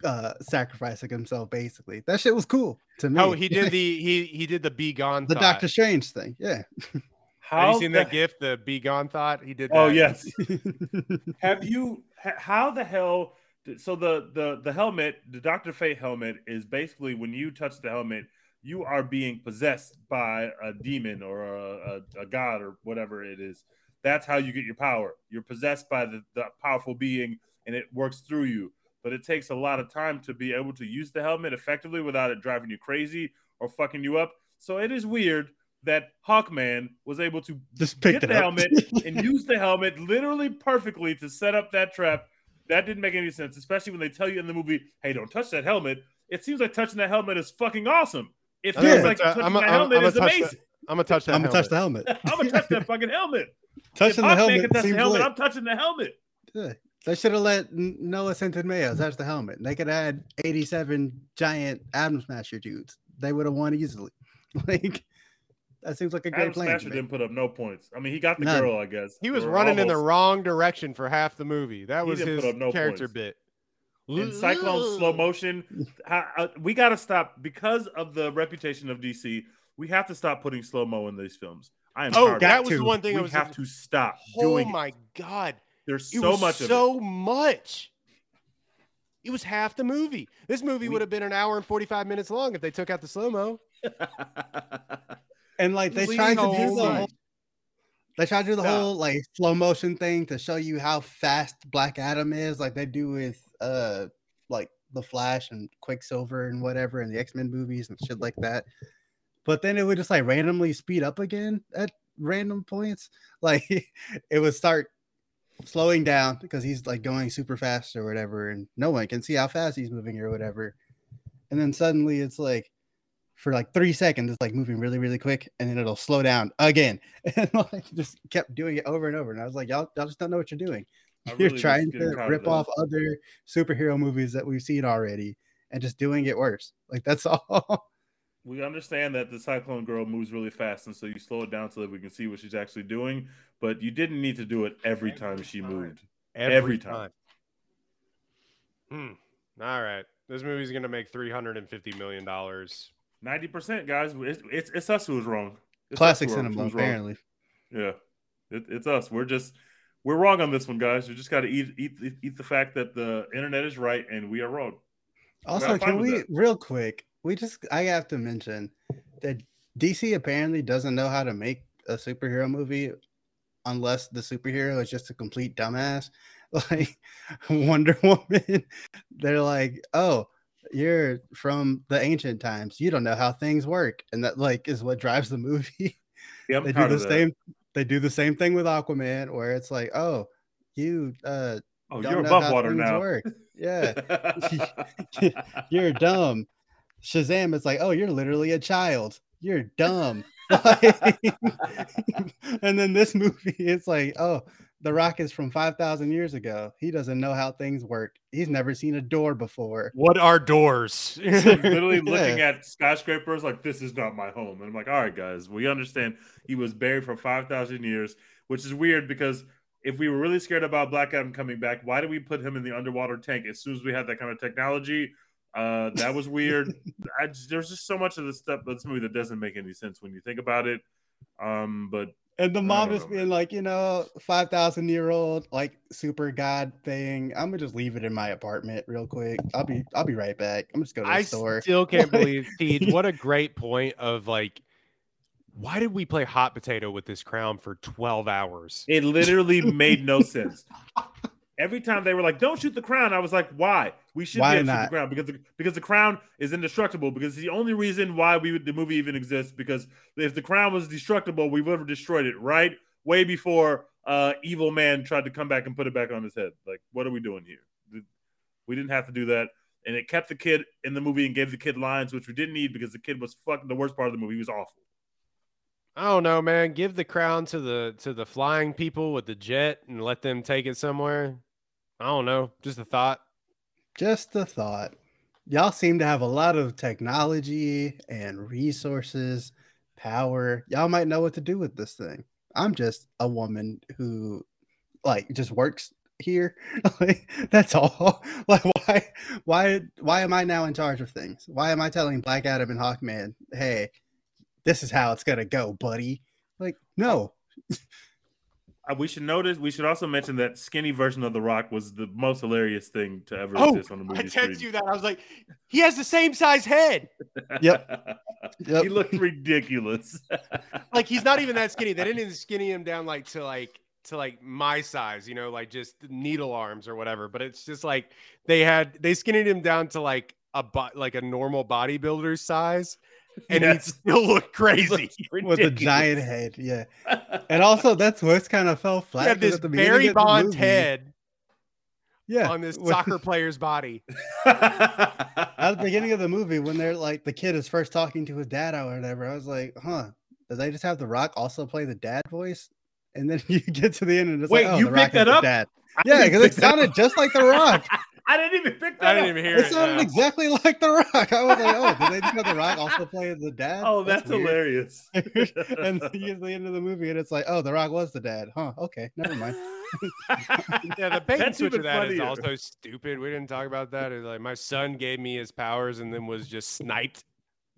uh sacrificing himself. Basically, that shit was cool to me. Oh, he did the he he did the be gone. the thought. Doctor Strange thing. Yeah. Have you seen the- that gift? The be gone thought. He did. Oh, that. Oh yes. Have you? How the hell? did- So the the the helmet, the Doctor Fate helmet, is basically when you touch the helmet, you are being possessed by a demon or a, a, a god or whatever it is. That's how you get your power. You're possessed by the, the powerful being, and it works through you. But it takes a lot of time to be able to use the helmet effectively without it driving you crazy or fucking you up. So it is weird that Hawkman was able to Just picked get the up. helmet and use the helmet literally perfectly to set up that trap. That didn't make any sense, especially when they tell you in the movie, "Hey, don't touch that helmet." It seems like touching that helmet is fucking awesome. It feels gonna like touching I'm- that I'm- helmet I'm is gonna touch amazing. I'm gonna touch that. I'm gonna touch the helmet. I'm gonna touch that fucking helmet. Touching if the Hawkman helmet can touch the helmet, lit. I'm touching the helmet. Yeah. They should have let N- Noah Centineo touch the helmet. They could have had 87 giant Atom Smasher dudes. They would have won easily. Like that seems like a great Atom plan. Smasher didn't put up no points. I mean, he got the None. girl, I guess. He was or running in the wrong direction for half the movie. That was his no character points. bit. in Cyclone slow motion. uh, we got to stop because of the reputation of DC. We have to stop putting slow mo in these films. I am Oh, that it. was the one thing we I was. have to stop Oh doing. it. my god! There's It so was much of so much. It was half the movie. This movie We- would have been an hour and forty five minutes long if they took out the slow mo. And like they tried to do the whole, they tried to do the whole like slow motion thing to show you how fast Black Adam is, like they do with uh like the Flash and Quicksilver and whatever and the X Men movies and shit like that. But then it would just like randomly speed up again at random points. Like it would start slowing down because he's like going super fast or whatever, and no one can see how fast he's moving or whatever. And then suddenly it's like for like three seconds, it's like moving really, really quick, and then it'll slow down again. And like just kept doing it over and over. And I was like, y'all, y'all just don't know what you're doing. I You're trying to tired of rip off other superhero movies that we've seen already and just doing it worse. Like that's all. We understand that the Cyclone Girl moves really fast, and so you slow it down so that we can see what she's actually doing. But you didn't need to do it every time she moved. Every time. Hmm. All right. This movie's gonna make three hundred and fifty million dollars. Ninety percent, guys. It's, it's it's us who's wrong. It's Classic cinema, who's wrong. apparently. Yeah, it, it's us. We're just we're wrong on this one, guys. You just got to eat, eat eat eat the fact that the internet is right and we are wrong. Also, can we that. real quick? We just I have to mention that DC apparently doesn't know how to make a superhero movie unless the superhero is just a complete dumbass. Like Wonder Woman, they're like, "Oh, you're from the ancient times. You don't know how things work," and that like is what drives the movie. Yeah, they do the same. They do the same thing with Aquaman, where it's like, "Oh, you uh, Oh, don't you're know above how water now. work. Yeah, you're dumb. Shazam, it's like, oh, you're literally a child. you're dumb. And then this movie, it's like, oh, The Rock is from 5,000 years ago. He doesn't know how things work. He's never seen a door before. What are doors? literally looking Yeah. at skyscrapers like this is not my home. And I'm like, all right, guys, we understand he was buried for five thousand years, which is weird because if we were really scared about Black Adam coming back, why did we put him in the underwater tank as soon as we had that kind of technology? Uh, that was weird. I just, there's just so much of this stuff of this movie that doesn't make any sense when you think about it. Um, but And the mom don't just being like, you know, 5,000 year old, like super god thing. I'm gonna just leave it in my apartment real quick. I'll be, I'll be right back. I'm just going to the I store. still can't believe, Teej, what a great point of like, why did we play hot potato with this crown for 12 hours? It literally made no sense. Every time they were like, "Don't shoot the crown," I was like, "Why? We should Why be able to shoot the crown because the, because the crown is indestructible. Because the only reason why we would, the movie even exists because if the crown was destructible, we would have destroyed it right way before uh, evil man tried to come back and put it back on his head. Like, what are we doing here? We didn't have to do that." And it kept the kid in the movie and gave the kid lines, which we didn't need because the kid was fucking the worst part of the movie. He was awful. I don't know, man. Give the crown to the to the flying people with the jet and let them take it somewhere. I don't know. Just a thought. Just a thought. Y'all seem to have a lot of technology and resources, power. Y'all might know what to do with this thing. I'm just a woman who like just works here. like that's all. Like why why why am I now in charge of things? Why am I telling Black Adam and Hawkman, "Hey, this is how it's going to go, buddy?" Like, no. Uh, we should notice. We should also mention that skinny version of The Rock was the most hilarious thing to ever Oh, exist on the movie I screen. text you that. I was like, he has the same size head. Yep. Yep. he looked ridiculous. Like he's not even that skinny. They didn't even skinny him down like to like to like my size, you know, like just needle arms or whatever. But it's just like they had they skinnied him down to like a bo- like a normal bodybuilder's size, and Yes. he still looked crazy. with a giant head. Yeah. And also that's what's kind of fell He flat. had 'cause this at the Barry of the Bonds head yeah, on this soccer player's body. at the beginning of the movie when they're like the kid is first talking to his dad or whatever. I was like, huh, did they just have The Rock also play the dad voice? And then you get to the end and it's Wait, like, oh, you The Rock picked is that up? Dad. Yeah, because it sounded up. just like The Rock. I didn't even pick that I didn't up. even hear It it. sounded no. exactly like The Rock. I was like, oh, did they just The Rock also play the dad? Oh, that's, weird. hilarious. and then you get to the end of the movie and it's like, oh, The Rock was the dad. Huh, okay, never mind. Yeah, the bait and switch of even that is funnier. also stupid. We didn't talk about that. It's like my son gave me his powers and then was just sniped,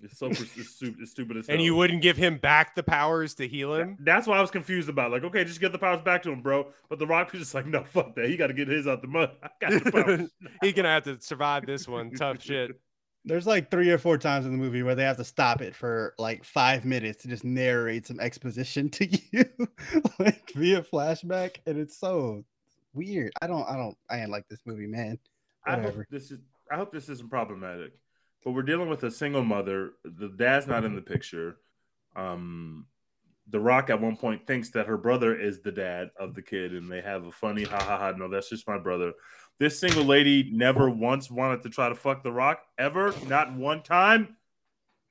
It's so it's stupid, it's stupid as and you wouldn't give him back the powers to heal him. That's why I was confused about. Like, okay, just get the powers back to him, bro. But the Rock was just like, no, fuck that. He got to get his out the mud. I got the powers. He's gonna have to survive this one. Tough shit. There's like three or four times in the movie where they have to stop it for like five minutes to just narrate some exposition to you, like via flashback, and it's so weird. I don't, I don't, I ain't like this movie, man. I hope this is. I hope this isn't problematic. But we're dealing with a single mother. The dad's not in the picture. Um, the Rock at one point thinks that her brother is the dad of the kid, and they have a funny ha ha ha. No, that's just my brother. This single lady never once wanted to try to fuck the Rock ever, not one time.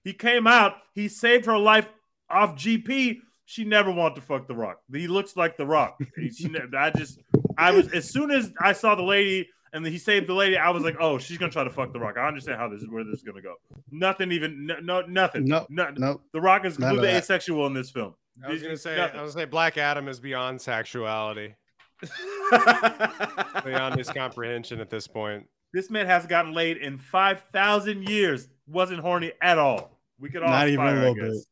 He came out. He saved her life off GP. She never wanted to fuck the Rock. He looks like the Rock. She, ne- I just, I was as soon as I saw the lady and he saved the lady, I was like, oh, she's gonna try to fuck the Rock. I understand how this is where this is gonna go. Nothing even, no, no nothing. No, no, Nope. The Rock is None of completely asexual in this film. I was gonna say, Nothing. I was gonna say, Black Adam is beyond sexuality, beyond his comprehension at this point. this man has gotten laid in five thousand years. Wasn't horny at all. We could all Not even a little guess.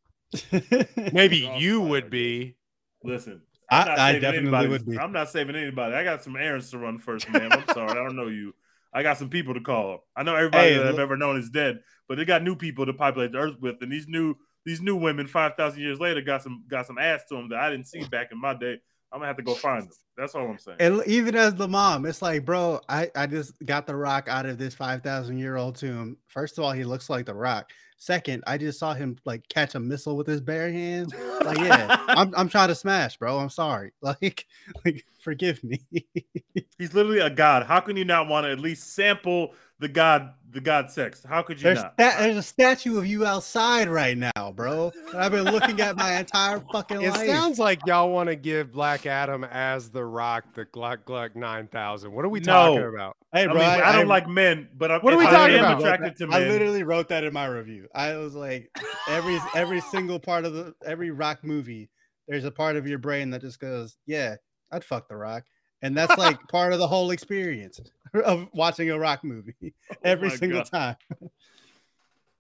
Maybe you fine, would be. Listen, I- I'm not I definitely anybody's- would be. I'm not saving anybody. I got some errands to run first, man. I'm sorry. I don't know you. I got some people to call. I know everybody Hey, that I've ever known is dead, but they got new people to populate the earth with, and these new these new women five thousand years later got some got some ass to them that I didn't see back in my day. I'm gonna have to go find them. That's all I'm saying. And even as the mom, it's like, bro, I, I just got the rock out of this 5,000 year old tomb. First of all, he looks like the rock. second I just saw him like catch a missile with his bare hands. Like, yeah, I'm I'm trying to smash, bro. I'm sorry. Like, like forgive me. He's literally a god. How can you not want to at least sample the god, the god sex? How could you There's not? sta- there's a statue of you outside right now, bro. I've been looking at my entire fucking It life. It sounds like y'all want to give Black Adam as the Rock the Gluck Gluck 9000. What are we No. talking about? hey, I, bro, mean, I, don't I- like men, but I'm, What are we talking I am about? attracted to I literally wrote that in my review. I was like, every every single part of the every rock movie, there's a part of your brain that just goes, "Yeah, I'd fuck the rock," and that's like part of the whole experience of watching a rock movie every Oh my single God. time.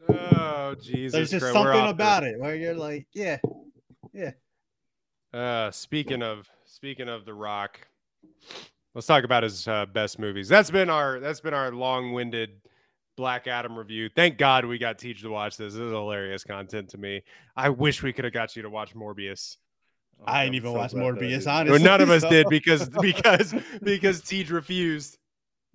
Oh Jesus! There's just Christ, something about it where you're like, "Yeah, yeah. Uh, speaking of speaking of the Rock, let's talk about his uh, best movies. That's been our that's been our long-winded Black Adam review. Thank God we got Teej to watch this. This is hilarious content to me. I wish we could have got you to watch Morbius. Oh, I I'm ain't even so watched glad that I Morbius, honestly. Well, none of us so- did because because because Teej refused.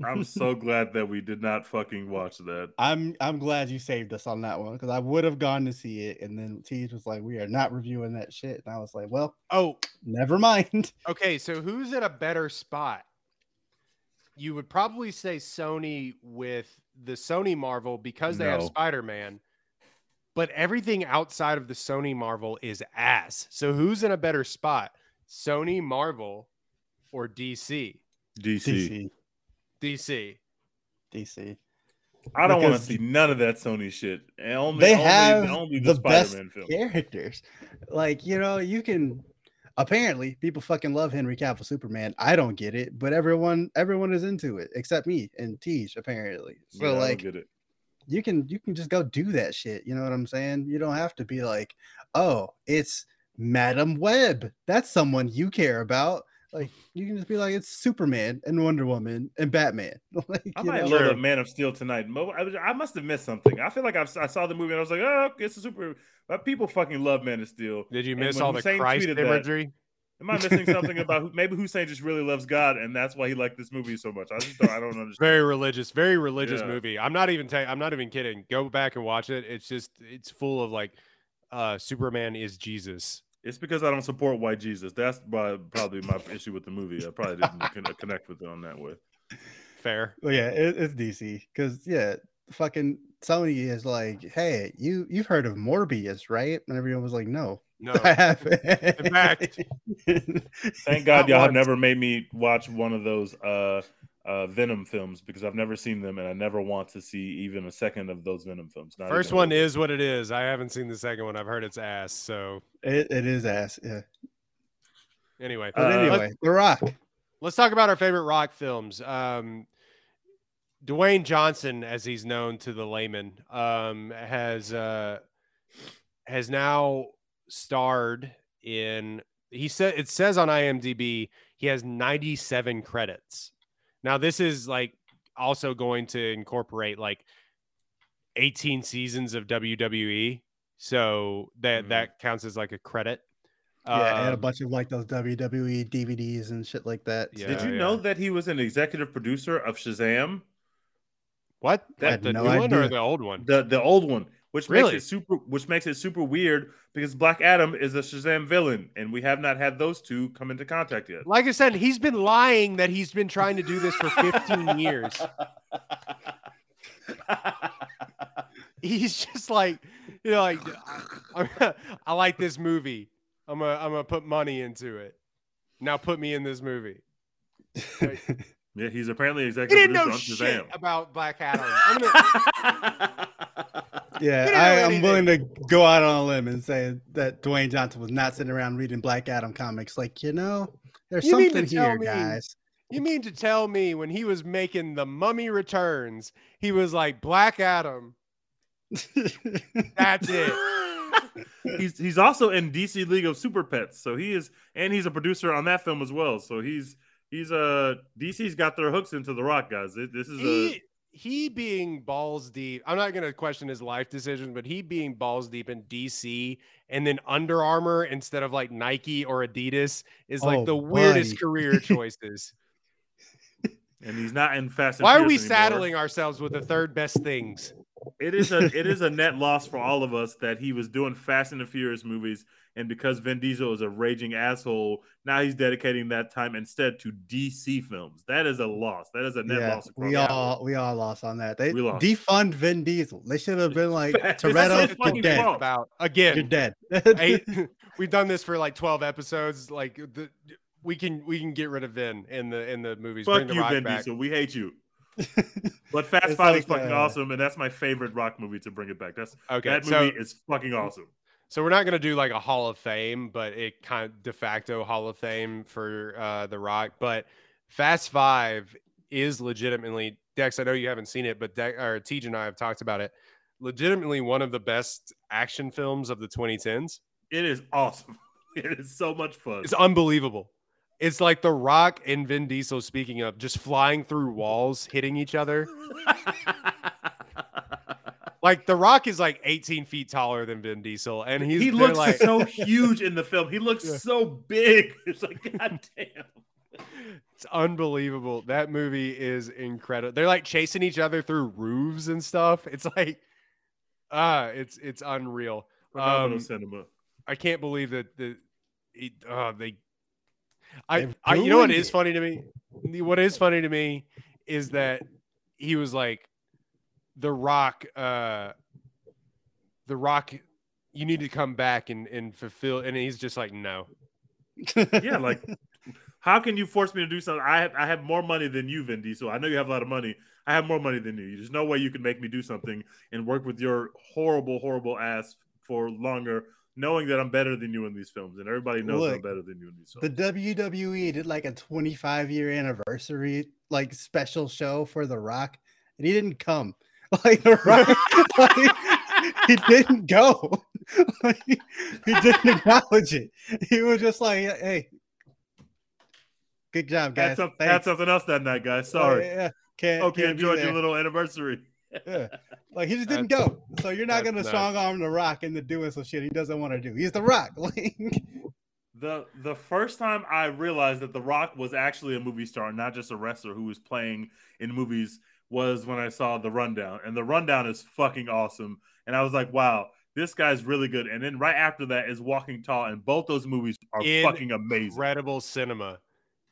I'm so glad that we did not fucking watch that. I'm I'm glad you saved us on that one because I would have gone to see it, and then Teej was like, "We are not reviewing that shit," and I was like, "Well, Oh, never mind." Okay, so who's in a better spot? You would probably say Sony with the Sony Marvel because they have Spider Man, but everything outside of the Sony Marvel is ass. So who's in a better spot? Sony Marvel or DC? DC. DC, DC. DC. I don't want to see none of that Sony shit. Only, they only, have only the, the, best Spider-Man film. characters. Like you know, you can. Apparently, people fucking love Henry Cavill Superman. I don't get it, but everyone everyone is into it except me and Tej. Apparently, so Yeah, I don't like get it. You can you can just go do that shit. You know what I'm saying? You don't have to be like, oh, it's Madame Web. That's someone you care about. Like you can just be like, it's Superman and Wonder Woman and Batman. like, I might know? load True. up Man of Steel tonight. Mo- I, I must have missed something. I feel like I've, I saw the movie and I was like, oh, it's a super. But people fucking love Man of Steel. Did you And miss when all the Christ tweeted that- imagery? Am I missing something about who, maybe Hussein just really loves God and that's why he liked this movie so much? I just don't, I don't understand. Very religious, very religious Yeah. movie. I'm not even ta- I'm not even kidding. Go back and watch it. It's just it's full of like uh Superman is Jesus. It's because I don't support white Jesus. That's why- probably my issue with the movie. I probably didn't connect with it on that way. Fair. Well, yeah, it, it's DC because yeah, fucking Sony is like, hey, you you've heard of Morbius, right? And everyone was like, no, No. I. In fact, Thank God y'all have never made me watch one of those uh, uh, Venom films because I've never seen them and I never want to see even a second of those Venom films. Not First one is what it is. I haven't seen the second one. I've heard it's ass. So it, it is ass. Yeah, anyway, but Uh, anyway, The Rock. let's talk about our favorite rock films. Um, Dwayne Johnson, as he's known to the layman, um, has uh, has now starred in. He said it says on IMDb he has 97 credits. Now this is like also going to incorporate like 18 seasons of WWE, so that Mhm. that counts as like a credit. Yeah, and a Um, bunch of like those WWE DVDs and shit like that. Yeah. Did you know that he was an executive producer of Shazam, What? That the no new one or the old one? the the old one, which Really? makes it super, which makes it super weird because Black Adam is a Shazam villain, and we have not had those two come into contact yet. Like I said, he's been lying that he's been trying to do this for 15 years. He's just like, you know, like I, I like this movie. I'm gonna I'm gonna put money into it. Now put me in this movie. yeah, he's apparently He didn't know shit Shazam. about Black Adam. I'm gonna, Yeah, I, I'm anything. willing to go out on a limb and say that Dwayne Johnson was not sitting around reading Black Adam comics. Like, you know, there's You something here, me- guys. you mean to tell me when he was making the Mummy Returns, he was like Black Adam? That's it. he's he's also in DC League of Super Pets, so he is, and he's a producer on that film as well. So he's he's uh DC's got their hooks into the Rock guys. This this is a he he being balls deep. I'm not gonna question his life decisions, but he being balls deep in DC and then Under Armour instead of like Nike or Adidas is like Oh, the weirdest buddy. career choices. and he's not in Fast. Why are we anymore. saddling ourselves with the third best things? It is a it is a net loss for all of us that he was doing Fast and the Furious movies, and because Vin Diesel is a raging asshole, now he's dedicating that time instead to DC films. That is a loss. That is a net yeah, loss. we the all we all lost on that. They We lost. defund Vin Diesel. They should have been like That's his Toretto, you're dead. fault. About You're dead. eight, we've done this for like 12 episodes. Like the we can we can get rid of Vin in the in the movies. Fuck Bring the you, Rock Vin back. Diesel. We hate you. But Fast Five like, is fucking uh, awesome, and that's my favorite rock movie to bring it back. That's Okay, that so movie is fucking awesome. So we're not gonna do like a Hall of Fame, but it kind of de facto Hall of Fame for uh, the Rock. But Fast Five is legitimately Dex. I know you haven't seen it, but De- or Tej and I have talked about it. Legitimately one of the best action films of the 2010s. It is awesome. It is so much fun. It's unbelievable. It's like The Rock and Vin Diesel, speaking of, just flying through walls, hitting each other. Like The Rock is like 18 feet taller than Vin Diesel, and he's he looks like so huge in the film. He looks Yeah. so big. It's like, god damn. it's unbelievable. That movie is incredible. They're like chasing each other through roofs and stuff. It's like ah, it's it's unreal. Phenomenal Um, cinema. I can't believe that the it, uh, they. I, I you know what ruined is it. funny to me? What is funny to me is that he was like, the Rock, uh, the Rock, you need to come back and and fulfill, and he's just like, no. Yeah, like how can you force me to do something? I have I have more money than you, Vin Diesel. I know you have a lot of money. I have more money than you. There's no way you can make me do something and work with your horrible, horrible ass for longer, knowing that I'm better than you in these films, and everybody knows I'm better than you in these films. the. WWE did like a 25 year anniversary like special show for The Rock, and he didn't come. Like right? Like, he didn't go. Like, he didn't acknowledge it. He was just like, "Hey, good job, guys. Had, some, Thanks." had something else that night, guys. Oh, Sorry. yeah, can't. Hope can't be enjoyed your little anniversary. Yeah. Like he just didn't go. So you're not gonna nuts. strong arm the rock into doing some shit he doesn't want to do. He's the rock. Like The the first time I realized that The Rock was actually a movie star, not just a wrestler who was playing in movies, was when I saw The Rundown. And The Rundown is fucking awesome. And I was like, wow, this guy's really good. And then right after that is Walking Tall, and both those movies are In- fucking amazing. Incredible cinema.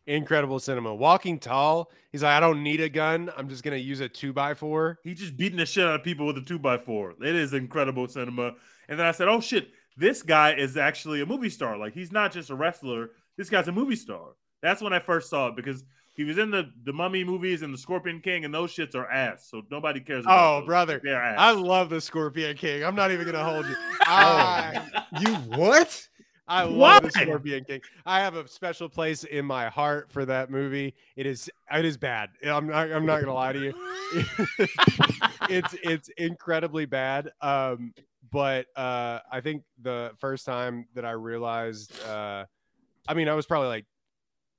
Incredible cinema. Walking tall. He's like, I don't need a gun. I'm just gonna use a two by four. He's just beating the shit out of people with a two by four. It is incredible cinema. And then I said, oh shit, this guy is actually a movie star. Like he's not just a wrestler. This guy's a movie star. That's when I first saw it because he was in the the Mummy movies and the Scorpion King, and those shits are ass. So nobody cares. About Oh, those. brother. they're ass. I love the Scorpion King. I'm not even gonna hold you. I, you what? I love the Scorpion King. I have a special place in my heart for that movie. It is it is bad. I'm not I'm not gonna lie to you. it's it's incredibly bad. Um, but uh, I think the first time that I realized, uh, I mean, I was probably like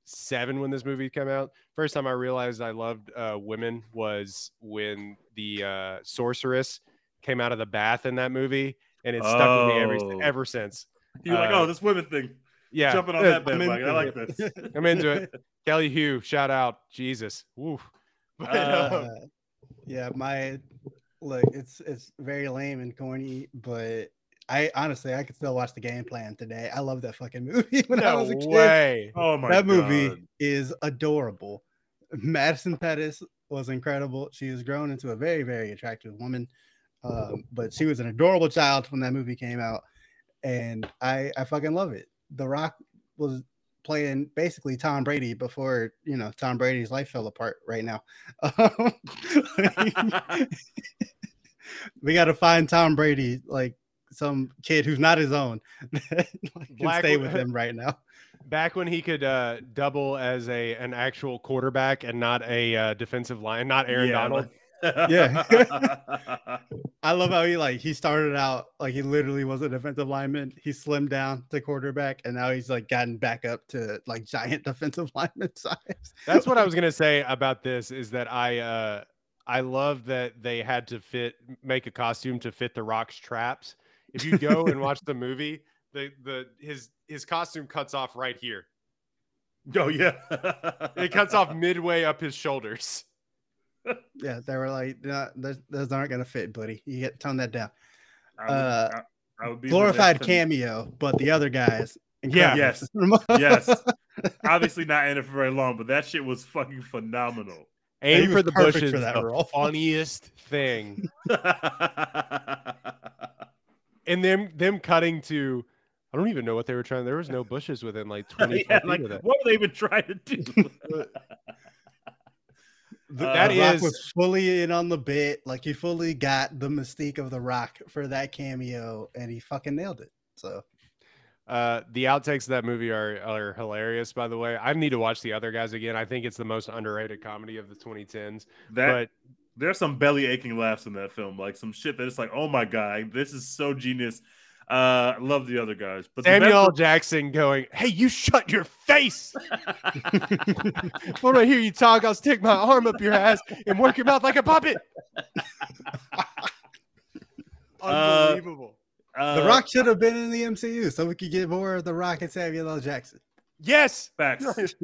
seven when this movie came out. First time I realized I loved uh, women was when the uh, sorceress came out of the bath in that movie, and it stuck with me ever Oh. ever since. You're like, uh, oh, this women thing. Yeah, Jumping on that I'm bandwagon. I like this. I'm into it. Kelly Hu, shout out, Jesus. Woo. But, Uh, um, yeah, my look, it's it's very lame and corny, but I honestly I could still watch the game plan today. I love that fucking movie when I no was a kid. way. Oh my that god. movie is adorable. Madison Pettis was incredible. She has grown into a very, very attractive woman. Um, but she was an adorable child when that movie came out. And I, I fucking love it. The Rock was playing basically Tom Brady before, you know, Tom Brady's life fell apart right now. we got to find Tom Brady, like some kid who's not his own, can Black stay with him right now. Back when he could uh, double as a an actual quarterback and not a uh, defensive line, not Aaron Yeah, Donald. Yeah. I love how he like he started out like he literally was a defensive lineman. He slimmed down to quarterback, and now he's like gotten back up to like giant defensive lineman size. That's what I was gonna say about this is that I uh I love that they had to fit make a costume to fit the rock's traps. If you go and watch the movie, the the his his costume cuts off right here. oh yeah. It cuts off midway up his shoulders. Yeah, they were like, nah, those, those aren't gonna fit, buddy. You get to tone that down. I would, Uh, I, I would be Glorified cameo, but the other guys. Yeah. Yes. Yes. Obviously not in it for very long, but that shit was fucking phenomenal. Aim for the perfect bushes. for that the role. funniest thing. And them them cutting to I don't even know what they were trying. There was no bushes within like 20 yeah, feet like, of that. what were they even trying to do? The, Uh, the Rock was fully in on the bit. Like he fully got the mystique of the Rock for that cameo, and he fucking nailed it. So Uh, the outtakes of that movie are are hilarious. By the way, I need to watch the other guys again. I think it's the most underrated comedy of the 2010s. that but there's some belly aching laughs in that film, like some shit that it's like, oh my god, this is so genius. Uh, love the other guys, but the best Samuel L. Jackson going, "Hey, you shut your face! when I hear you talk, I'll stick my arm up your ass and work your mouth like a puppet." Uh, Unbelievable. uh, the Rock should have been in the MCU, so we could get more of the Rock and Samuel L. Jackson. yes. facts.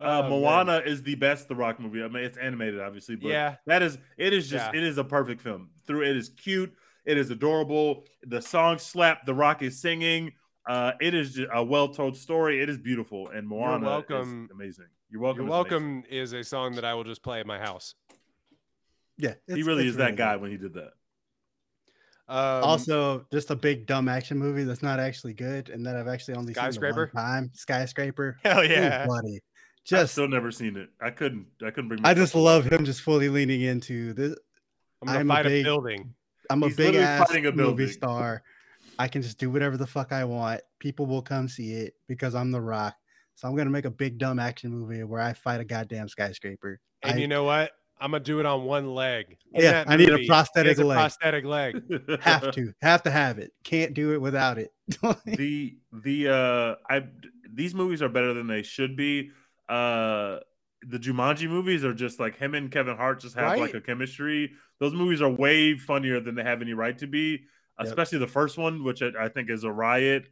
Oh, Uh, man. Moana is the best The Rock movie. I mean, it's animated, obviously, but Yeah. that is it. Is just Yeah. it is a perfect film. Through it is cute. It is adorable. The song slap. The Rock is singing. Uh, it is just a well told story. It is beautiful, and Moana welcome. is amazing. You're welcome. You're welcome is a song that I will just play at my house. Yeah, He really it's is that guy good. when he did that. Um, also, just a big dumb action movie that's not actually good, and that I've actually only seen the Skyscraper? one time. Skyscraper. hell Ooh, yeah. Buddy. I've Just still never seen it. I couldn't. I couldn't bring. I just love him just fully leaning into this. I'm gonna I'm a fight a, big- building. I'm a He's big ass a movie star. I can just do whatever the fuck I want. People will come see it because I'm the rock. So I'm gonna make a big dumb action movie where I fight a goddamn skyscraper. And I you know what? I'm gonna do it on one leg. In Yeah, that I need a prosthetic has a leg. prosthetic leg. have to, have to have it. Can't do it without it. the the uh I these movies are better than they should be. Uh the Jumanji movies are just like him and Kevin Hart just have like a chemistry. Those movies are way funnier than they have any right to be, Yep. especially the first one, which I, I think is a riot.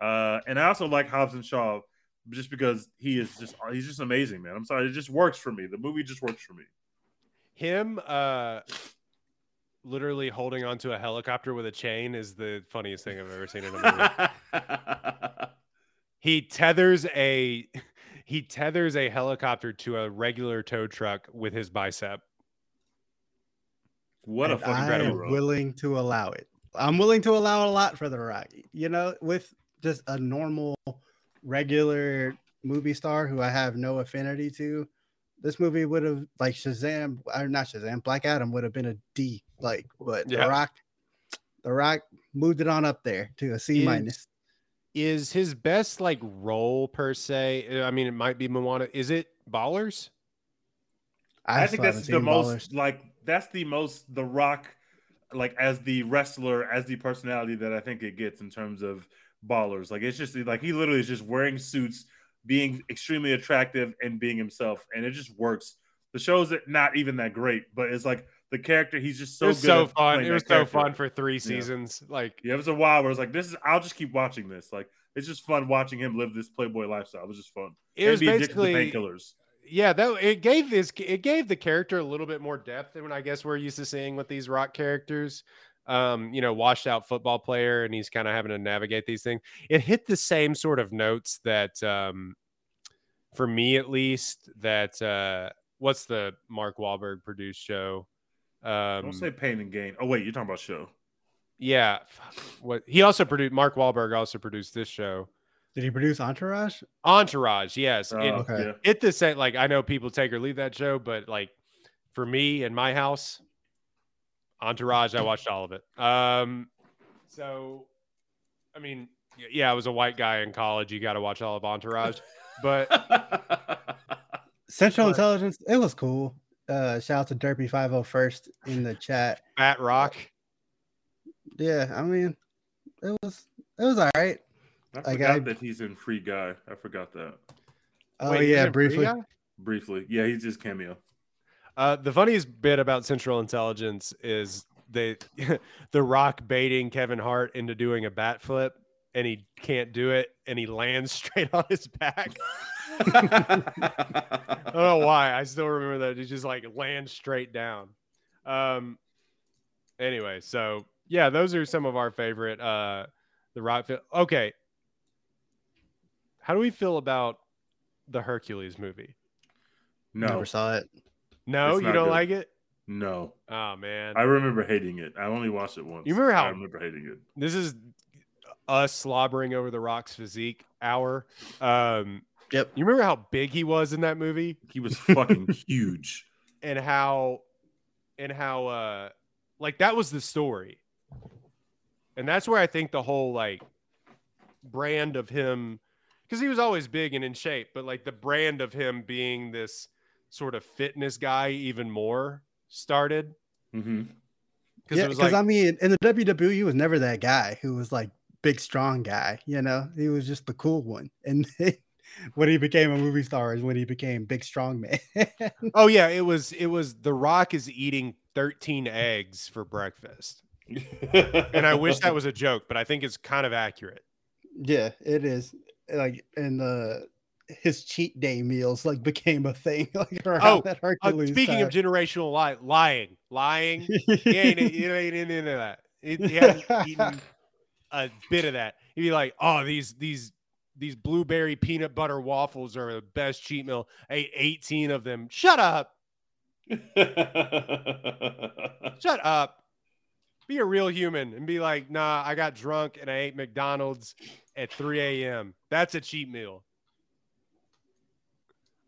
Uh and I also like Hobbs and Shaw just because he is just he's just amazing, man. I'm sorry, it just works for me. The movie just works for me. Him uh literally holding onto a helicopter with a chain is the funniest thing I've ever seen in a movie. he tethers a he tethers a helicopter to a regular tow truck with his bicep. what a And fucking I am willing to allow it. I'm willing to allow a lot for the rock. You know, with just a normal, regular movie star who I have no affinity to, this movie would have like Shazam or not Shazam, Black Adam would have been a D. Like, but Yeah. the Rock, the Rock moved it on up there to a C minus. Is his best like role per se? Uh, I mean, it might be Moana. Is it Ballers? I, still think that's the most Ballers. like that's the most the rock like as the wrestler as the personality that I think it gets in terms of ballers. Like it's just like he literally is just wearing suits, being extremely attractive and being himself, and it just works. The show's not even that great, but it's like the character. He's just so was good. so fun. It was so character. fun for three seasons. Like Yeah, it was a while where it's like this is. I'll just keep watching this. Like it's just fun watching him live this playboy lifestyle. It was just fun. it And was be addicted to basically painkillers. yeah that it gave this it gave the character a little bit more depth than i guess we're used to seeing with these rock characters um you know washed out football player and he's kind of having to navigate these things it hit the same sort of notes that um for me at least that uh what's the mark Wahlberg produced show um Don't say pain and gain. Oh wait, you're talking about show. yeah what he also produced mark Wahlberg also produced this show Did he produce Entourage? entourage yes Oh, it, okay. yeah. it the same like i know people take or leave that show but like for me and my house entourage i watched all of it um so i mean yeah i was a white guy in college you got to watch all of entourage but Central But- Intelligence. It was cool. Uh, shout out to Derpy Five Hundred First in the chat. fat rock Yeah, I mean, it was it was all right. I Like, forgot I- that he's in Free Guy. I forgot that Oh Wait, yeah, briefly. Briefly. Yeah, he's just cameo. uh the funniest bit about central intelligence is they the rock baiting kevin hart into doing a bat flip and he can't do it and he lands straight on his back I don't know why. I still remember that. It just like lands straight down. Um. Anyway, so yeah, those are some of our favorite. Uh, the rock. Fi- okay. How do we feel about the Hercules movie? no, Never saw it. No, It's you don't good. like it. no. Oh man, I remember hating it. I only watched it once. You remember how- I remember hating it. this is us slobbering over the Rock's physique hour. Um, Yep. you remember how big he was in that movie? He was fucking huge. and how and how uh like that was the story and that's where i think the whole like brand of him because he was always big and in shape but like the brand of him being this sort of fitness guy even more started hmm because Yeah, it was because like I mean, in the WWE, he was never that guy who was like big, strong guy. You know, he was just the cool one. And then when he became a movie star is when he became big, strong man. oh yeah it was it was the rock is eating 13 eggs for breakfast and i wish that was a joke but i think it's kind of accurate yeah, it is. Like, and uh, his cheat day meals like became a thing. Like Oh, that Uh, Hercules. speaking of generational li- lying lying he ain't, he ain't into that. He, he hasn't eaten a bit of that. He'd be like, "Oh, these these these blueberry peanut butter waffles are the best cheat meal. I ate 18 of them. Shut up. Shut up. Be a real human and be like, nah, I got drunk and I ate McDonald's at 3 a.m. That's a cheat meal.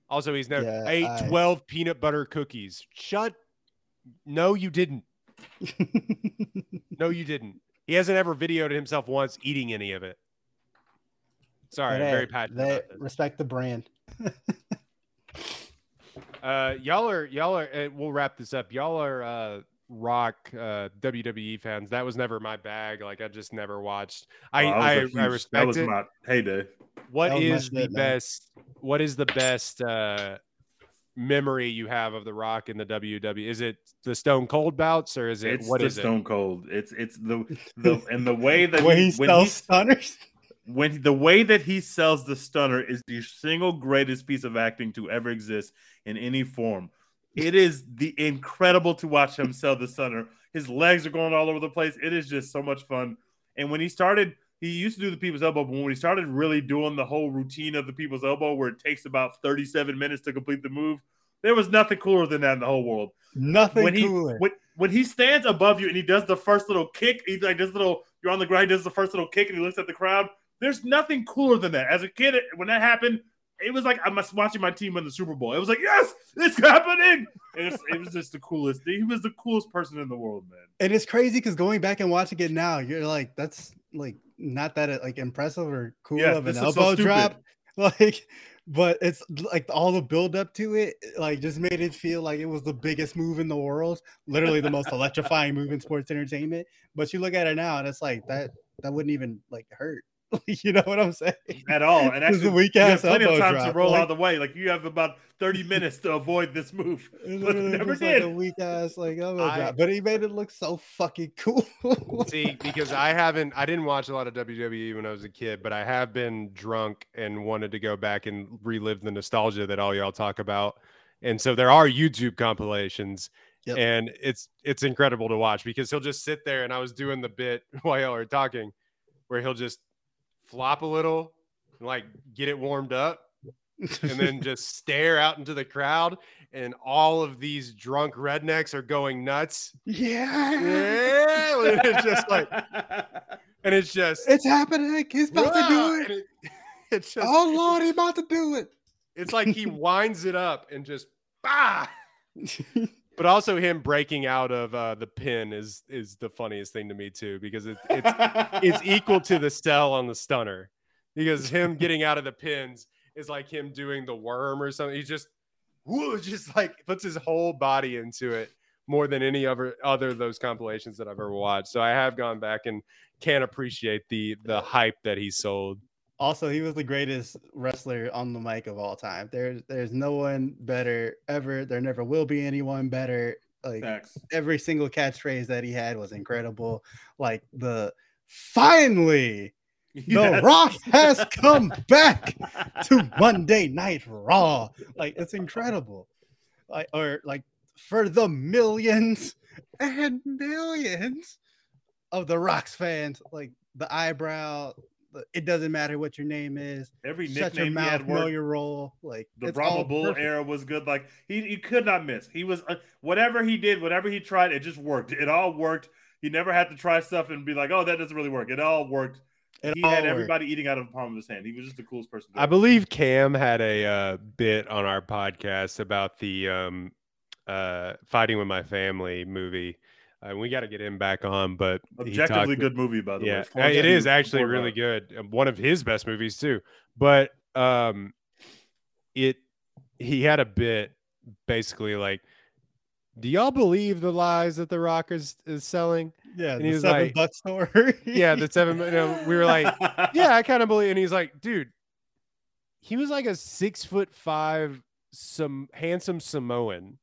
Also, he's never Yeah, I ate I- 12 peanut butter cookies. Shut. No, you didn't. No, you didn't. He hasn't ever videoed himself once eating any of it. Sorry, But I'm hey, very passionate they about this. respect the brand. Uh, y'all are y'all are. Uh, we'll wrap this up. Y'all are uh, rock uh, WWE fans. That was never my bag. Like I just never watched. I Oh, I, was a I huge- That respect was it. my heyday. what that was my is the man. best? What is the best uh, memory you have of the Rock in the WWE? Is it the Stone Cold bouts or is it It's what the is it? Stone Cold. It's it's the the and the way that when he, he when he stunners. When the way that he sells the stunner is the single greatest piece of acting to ever exist in any form. It is the incredible to watch him sell the stunner. His legs are going all over the place. It is just so much fun. And when he started, he used to do the people's elbow, but when he started really doing the whole routine of the people's elbow, where it takes about 37 minutes to complete the move, there was nothing cooler than that in the whole world Nothing when he cooler. when, when he stands above you and he does the first little kick, he's like this little you're on the ground, he does the first little kick and he looks at the crowd. There's nothing cooler than that. As a kid, when that happened, it was like I'm watching my team win the Super Bowl. It was like, yes, it's happening. It was, it was just the coolest. Thing. He was the coolest person in the world, man. and it's crazy because going back and watching it now, you're like, that's like not that like impressive or cool Yes, of an is so elbow drop. Like, but it's like all the build up to it, like just made it feel like it was the biggest move in the world, literally the most electrifying move in sports entertainment. But you look at it now and it's like that that wouldn't even like hurt. you know what I'm saying? At all. And This is actually, a weak you have ass plenty of elbow time to roll like- out of the way. Like you have about 30 minutes to avoid this move. But literally never just like a weak ass like elbow I- drop, but he made it look so fucking cool. See, because I haven't, I didn't watch a lot of WWE when I was a kid, but I have been drunk and wanted to go back and relive the nostalgia that all y'all talk about. And so there are YouTube compilations, Yep. and it's it's incredible to watch because he'll just sit there and I was doing the bit while y'all are talking, where he'll just flop a little, and like get it warmed up, and then just stare out into the crowd, and all of these drunk rednecks are going nuts. yeah, Yeah, it's just like, and it's just it's happening. He's about to do it. it- it's just Oh Lord, he's about to do it. it's like he winds it up and just bah. But also him breaking out of uh, the pin is is the funniest thing to me too because it, it's it's equal to the cell on the stunner because him getting out of the pins is like him doing the worm or something. He just whoo, just like puts his whole body into it more than any other other of those compilations that I've ever watched. So I have gone back and can't appreciate the the hype that he sold. Also, he was the greatest wrestler on the mic of all time. There's there's no one better ever. There never will be anyone better. Like Facts. every single catchphrase that he had was incredible. Like the finally The Yes. Rock has come back to Monday Night Raw. Like it's incredible. Like or like for the millions and millions of the Rocks fans, like the eyebrow. The- It doesn't matter what your name is. Every Shut your nickname he mouth, had know your role. Like The it's Brahma Bull perfect. era was good. Like he, he could not miss. He was uh, whatever he did, whatever he tried, it just worked. It all worked. He never had to try stuff and be like, "Oh, that doesn't really work." It all worked. It he all had worked. everybody eating out of the palm of his hand. He was just the coolest person. I believe Cam had a uh, bit on our podcast about the um, uh, fighting with my family movie. Uh, we got to get him back on, but Objectively talked- good movie, by the yeah, way. uh, Florence it actually really that. good. Um, One of his best movies too. But um, it he had a bit basically like, do y'all believe the lies that The Rock is, is selling? Yeah, and the he was seven like- buck store. Yeah, the seven. You know, we were like, yeah, I kind of believe. And he's like, dude, he was like a six foot five, some handsome Samoan.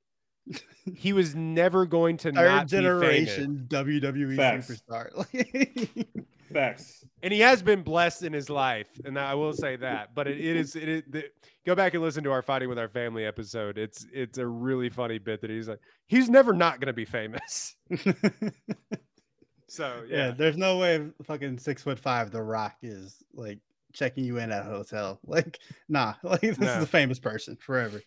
He was never going to third not be famous. generation WWE Facts. superstar. Facts. and he has been blessed in his life, and I will say that. But it, it is it is the, go back and listen to our fighting with our family episode. It's it's a really funny bit that he's like he's never not going to be famous. So yeah. yeah, there's no way fucking six foot five The Rock is like checking you in at a hotel. Like, nah, like this No. is a famous person forever.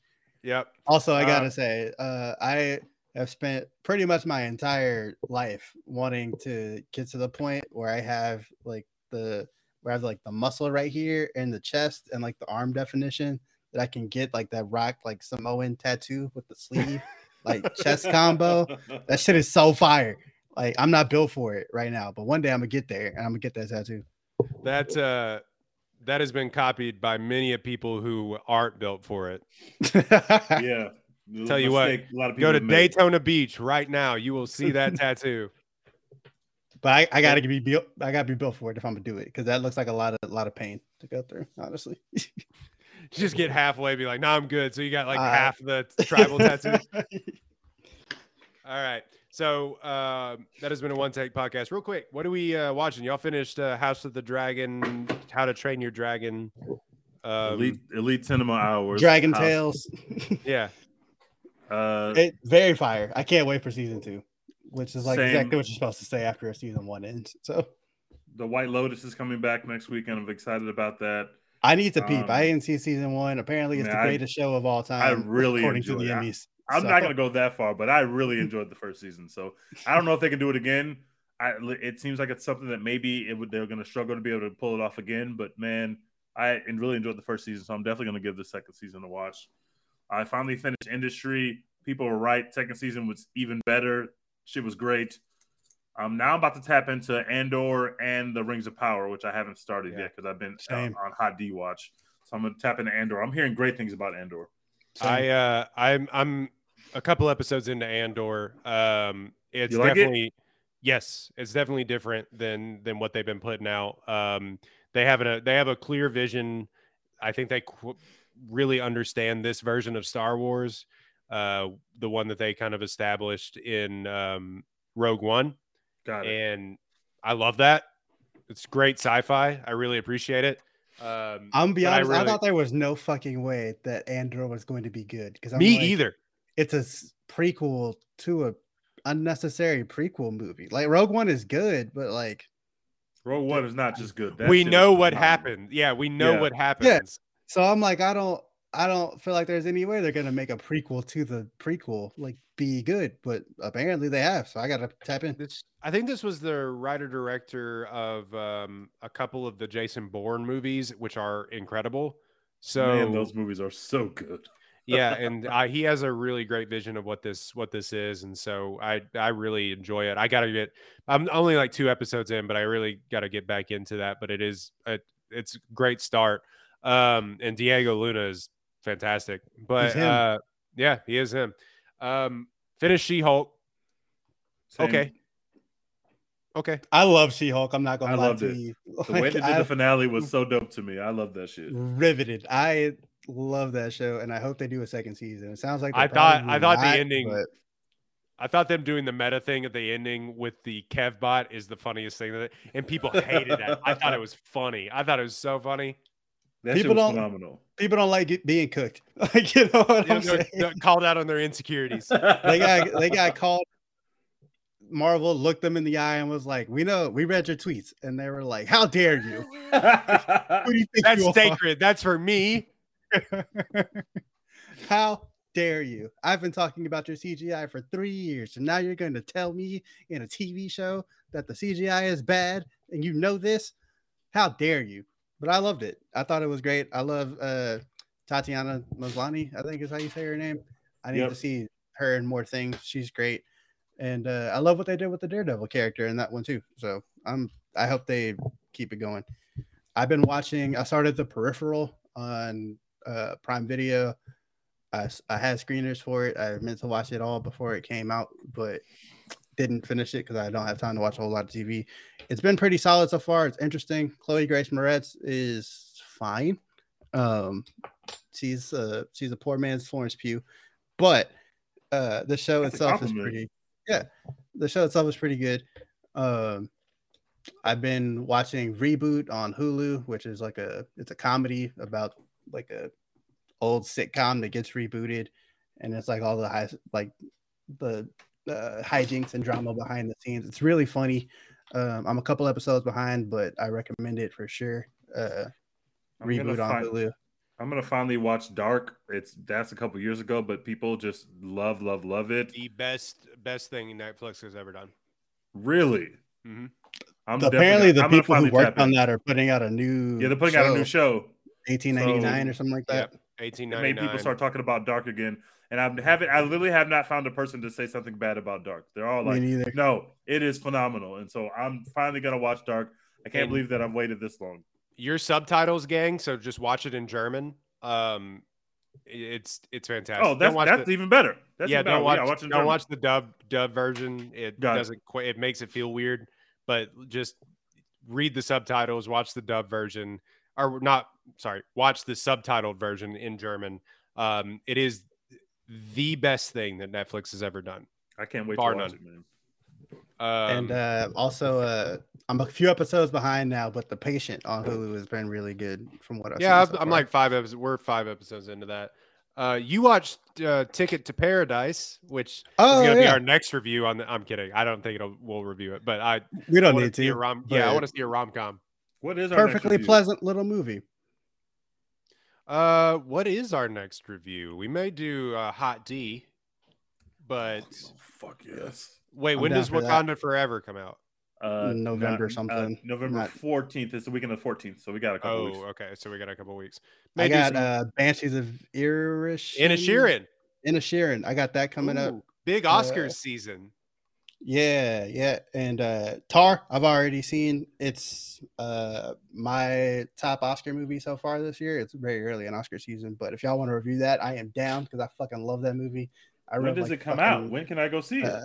Yep. Also, I gotta Uh, say, uh, I have spent pretty much my entire life wanting to get to the point where I have like the where I have like the muscle right here and the chest and like the arm definition that I can get like that rock like Samoan tattoo with the sleeve, like chest combo. That shit is so fire. Like I'm not built for it right now, but one day I'm gonna get there and I'm gonna get that tattoo. That uh, that has been copied by many of people who aren't built for it. Yeah. Tell you what, a lot of Go to have. Daytona Beach right now. You will see that tattoo. but I, I gotta be built. I gotta be built for it if I'm gonna do it because that looks like a lot of a lot of pain to go through. Honestly, Just get halfway, be like, "No, I'm good." So you got like Uh, half the tribal tattoo. All right. So um, that has been a one take podcast. Real quick, what are we uh, watching? Y'all finished uh, House of the Dragon, How to Train Your Dragon. Um, elite elite cinema hours. Dragon House. Tales. Yeah. Uh, It very fire. I can't wait for season two, which is like Same. exactly what you're supposed to say after a season one ends. So the White Lotus is coming back next week, and I'm excited about that. I need to peep. Um, I didn't see season one. Apparently, it's man, the I- greatest show of all time. I really according to enjoyed the it. I- Emmys. I'm So- not gonna go that far, but I really enjoyed the first season. So I don't know if they can do it again. I it seems like it's something that maybe it would they're gonna struggle to be able to pull it off again. But man, I and really enjoyed the first season, so I'm definitely gonna give the second season a watch. I finally finished Industry. People were right. Second season was even better. Shit was great. Um, now I'm about to tap into Andor and the Rings of Power, which I haven't started Yeah. yet because I've been out on Hot D watch. So I'm gonna tap into Andor. I'm hearing great things about Andor. I uh, I'm I'm a couple episodes into Andor. Um, it's You like it? definitely yes, it's definitely different than than what they've been putting out. Um, they have a they have a clear vision. I think they qu- really understand this version of Star Wars, uh, the one that they kind of established in um, Rogue One, Got it. and I love that. It's great sci-fi. I really appreciate it. Um, I'm gonna be honest. I, really- thought there was no fucking way that Andor was going to be good because me either. It's a prequel to a unnecessary prequel movie. Like Rogue One is good, but like Rogue One is not just good. That we know what phenomenal. happened. Yeah, we know Yeah. what happens. Yeah. So I'm like, I don't, I don't feel like there's any way they're gonna make a prequel to the prequel like be good, but apparently they have. So I gotta tap in. This, I think this was the writer director of um, a couple of the Jason Bourne movies, which are incredible. So Man, those movies are so good. Yeah, and uh, he has a really great vision of what this what this is, and so I I really enjoy it. I gotta get. I'm only like two episodes in, but I really got to get back into that. But it is a, it's a great start. Um, and Diego Luna is fantastic. But him. uh, yeah, he is him. Um, finish She Hulk. Same. Okay. Okay. I love She-Hulk. I'm not gonna I lie loved to it. you. The way Like, they did I the finale was so dope to me. I love that shit. riveted. I love that show, and I hope they do a second season. It sounds like I thought- I thought the ending- but I thought them doing the meta thing at the ending with the Kev bot is the funniest thing that, and people hated that. I thought it was funny. I thought it was so funny. That People was don't- phenomenal. People don't like it being cooked. Like you know what You I'm know, saying? called out on their insecurities. they got they got called. Marvel looked them in the eye and was like, "We know, we read your tweets," and they were like, "How dare you? Who do you think That's you are? sacred. That's for me. How dare you? I've been talking about your CGI for three years, and now you're going to tell me in a TV show that the CGI is bad, and you know this? How dare you? But I loved it. I thought it was great. I love uh, Tatiana Maslany. I think is how you say her name. I need Yep. to see her in more things. She's great, and uh, I love what they did with the Daredevil character in that one too. So I'm. I hope they keep it going. I've been watching. I started the Peripheral on uh, Prime Video. I, I had screeners for it. I meant to watch it all before it came out, but didn't finish it because I don't have time to watch a whole lot of TV. It's been pretty solid so far. It's interesting. Chloe Grace Moretz is fine. Um, she's uh she's a poor man's Florence Pugh, but uh the show That's itself is pretty yeah. The show itself is pretty good. Um, I've been watching Reboot on Hulu, which is like a it's a comedy about like a old sitcom that gets rebooted, and it's like all the high like the uh, hijinks and drama behind the scenes. It's really funny. Um, I'm a couple episodes behind, but I recommend it for sure. Uh, I'm reboot on find- Hulu. I'm gonna finally watch Dark. It's that's a couple years ago, but people just love, love, love it. The best best thing Netflix has ever done. Really? Mm-hmm. I'm Apparently, the I'm people who worked on that are putting out a new Yeah, they're putting out a new show. 1899 or something like that. Yep. Eighteen It made people start talking about Dark again, and I haven't. I literally have not found a person to say something bad about Dark. They're all like, "No, it is phenomenal," and so I'm finally gonna watch Dark. I can't And- believe that I've waited this long. Your subtitles, gang. So just watch it in German. Um, it's it's fantastic. Oh, Don't that's watch that's the- even better. That's yeah, even don't watch, Yeah, watch it in don't watch the dub dub version. It Got it. doesn't quite. It makes it feel weird, but just read the subtitles. Watch the dub version, or not. Sorry, watch the subtitled version in German. Um, it is the best thing that Netflix has ever done. I can't wait bar to watch none. it, man. Um, and uh, also, uh, I'm a few episodes behind now, but The Patient on Hulu has been really good from what I've yeah, seen. I'm, so I'm like five episodes. We're five episodes into that. Uh, you watched uh, Ticket to Paradise, which oh, is going to be our next review on the. I'm kidding. I don't think it'll. We'll review it, but I we don't wanna need see a to. rom. Yeah, I want to see a rom com. What is our Perfectly review? pleasant little movie. Uh, what is our next review? We may do uh, Hot D, but Oh, fuck yes. wait, I'm when does for that. Wakanda Forever come out? Uh, November not- uh, something. November Not- fourteenth is the weekend of the fourteenth, so we got a couple Oh, weeks. okay, so we got a couple weeks. I May do got some- uh, Banshees of Irish. Inisherin In a Sheeran. I got that coming up. Big Uh, Oscars season. Yeah, yeah. And uh Tar, I've already seen. It's uh my top Oscar movie so far this year. It's very early in Oscar season, but if y'all want to review that, I am down because I fucking love that movie. I When does like, it come out? When can I go see it? uh,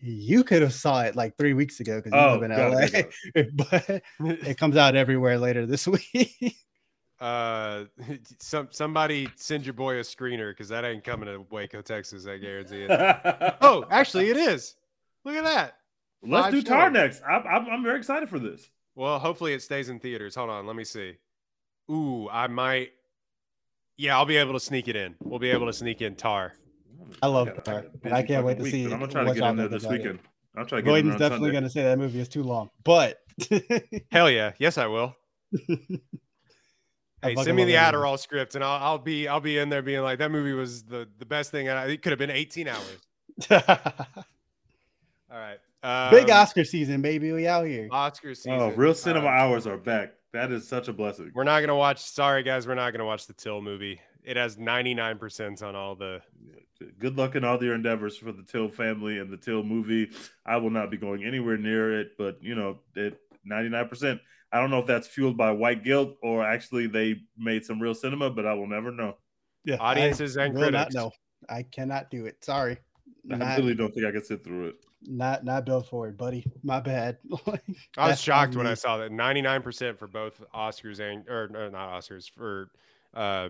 you could have saw it like three weeks ago because you oh, live in got LA, it, but it comes out everywhere later this week. uh, some somebody send your boy a screener because that ain't coming to Waco, Texas. I guarantee it. oh, actually, it is. Look at that. let's five do Tar shows. next. I'm, I'm I'm very excited for this. Well, hopefully it stays in theaters. Hold on, let me see. Ooh, I might. Yeah, I'll be able to sneak it in. We'll be able to sneak in Tar. I love got Tar, busy I can't wait fucking to see but I'm gonna try to get y'all in there this weekend. I'll try to get in Boyden's there on definitely Sunday. going to say that movie is too long, but Hell yeah, yes I will. Hey, send me the that movie. Adderall script, and I'll, I'll be I'll be in there being like that movie was the the best thing. And I, it could have been 18 hours. All right, um, Big Oscar season, baby. We out here. Oscar season. Oh, real cinema Uh, hours are back. That is such a blessing. We're not gonna watch. Sorry guys, we're not gonna watch the Till movie. It has 99 percent on all the. Good luck in all your endeavors for the Till family and the Till movie. I will not be going anywhere near it, but you know, it 99%. I don't know if that's fueled by white guilt or actually they made some real cinema, but I will never know. Yeah, Audiences I and will critics. Not know. I cannot do it. Sorry. I Not, really don't think I can sit through it. Not not built for it, buddy. My bad. I was shocked when I saw that 99 percent for both Oscars and or no, not Oscars for uh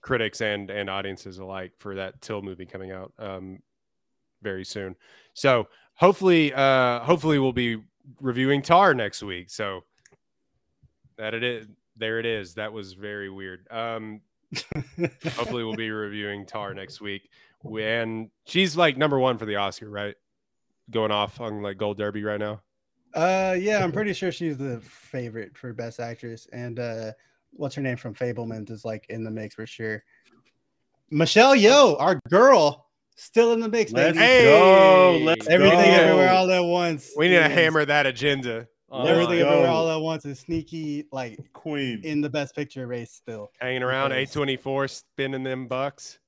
critics and and audiences alike for that Till movie coming out. Um, very soon. So hopefully, uh, hopefully we'll be reviewing Tar next week. So that it is. There it is. That was very weird. Um, hopefully we'll be reviewing Tar next week. We- And she's like number one for the Oscar, right? Going off on like Gold Derby right now. Uh, yeah, I'm pretty sure she's the favorite for best actress, and uh, what's her name from Fabelmans is like in the mix for sure. Michelle Yeoh, our girl, still in the mix, Let's baby. Hey! go. Let's Everything, go. everywhere, all at once. We need to hammer that agenda. Everything, Let's everywhere, all at once is sneaky, like Queen. in the best picture race still. hanging around Because- A24 spinning them bucks.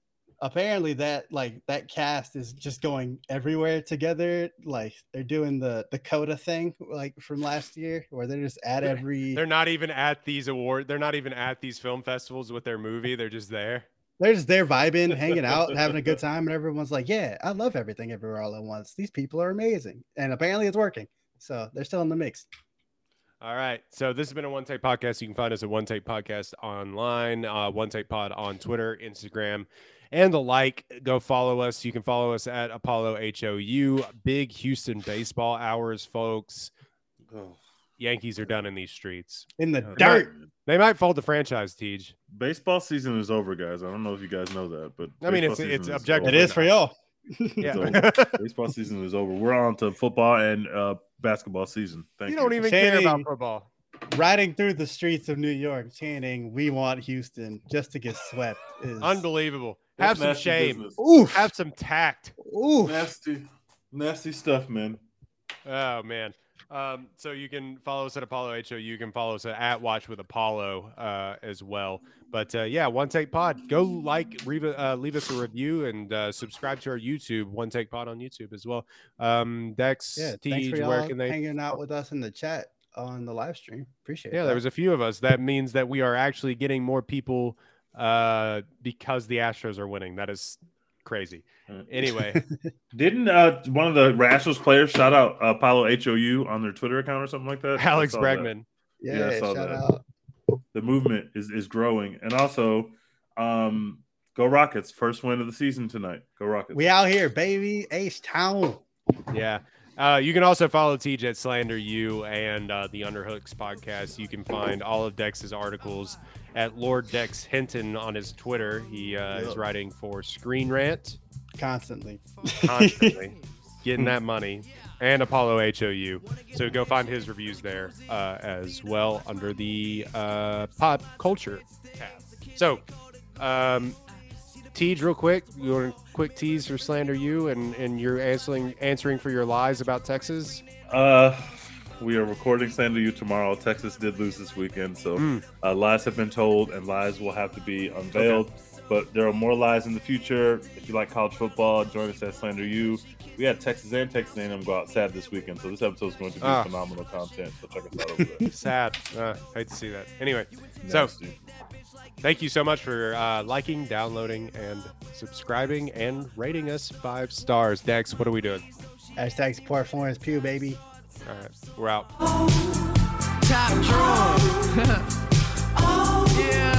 Apparently that like that cast is just going everywhere together like they're doing the the coda thing like from last year where they're just at every They're not even at these award. They're not even at these film festivals with their movie. They're just there. they're just there vibing hanging out having a good time and everyone's like yeah i love everything everywhere all at once these people are amazing and apparently it's working so they're still in the mix All right. So this has been a one take podcast. You can find us at one take podcast online, uh, one take pod on Twitter, Instagram, and the like. Go follow us. You can follow us at Apollo HOU. Big Houston baseball hours, folks. Oh, Yankees are done in these streets. in the God. dirt They might fold the franchise, Teej. Baseball season is over, guys. I don't know if you guys know that, but I mean, it's- season it's objective. it over. for y'all Yeah. Baseball season is over. We're on to football and uh, basketball season. Thank you you. don't even care about football. riding through the streets of new york chanting we want houston just to get swept is Unbelievable. That's Have some shame. business. oof Have some tact. oof Nasty, nasty stuff, man. Oh man. Um, so you can follow us at Apollo HOU. You can follow us at Watch with Apollo uh, as well. But uh, yeah, One Take Pod. Go like, leave, uh, leave us a review, and uh, subscribe to our YouTube, One Take Pod on YouTube as well. Um, Dex, Yeah, thanks for Teej, where y'all can they? hanging out with us in the chat on the live stream. Appreciate it. Yeah, there was a few of us. That means that we are actually getting more people uh, because the Astros are winning. That is crazy. Anyway, Didn't uh, one of the Astros players shout out uh, Apollo HOU on their Twitter account or something like that? Alex saw that. Bregman. yeah, yeah, I saw shout that. out. The movement is is growing, and also, um, go Rockets! First win of the season tonight. Go Rockets! We out here, baby. H-Town. Yeah. Uh, you can also follow TJ at Slander U and uh, the Underhooks podcast. You can find all of Dex's articles at Lord Dex Hinton on his Twitter. He uh, is writing for Screen Rant Constantly. constantly, getting that money, and Apollo HOU. So go find his reviews there uh, as well under the uh, pop culture tab. So, um, Teej, real quick, you want a quick tease for Slander U, and and you're answering answering for your lies about Texas. Uh, we are recording Slander U tomorrow. Texas did lose this weekend, so Mm. uh, lies have been told, and lies will have to be unveiled. But there are more lies in the future. If you like college football, join us at Slander U. We had Texas and Texas A&M go out sad this weekend, so this episode is going to be Ah. phenomenal content. So check us out over there. Sad. Uh, hate to see that. Anyway, so. Thank you so much for uh, liking, downloading, and subscribing and rating us five stars. Dex, what are we doing? Hashtag support Florence Pugh, baby. All right, we're out. Top drawer. oh, yeah.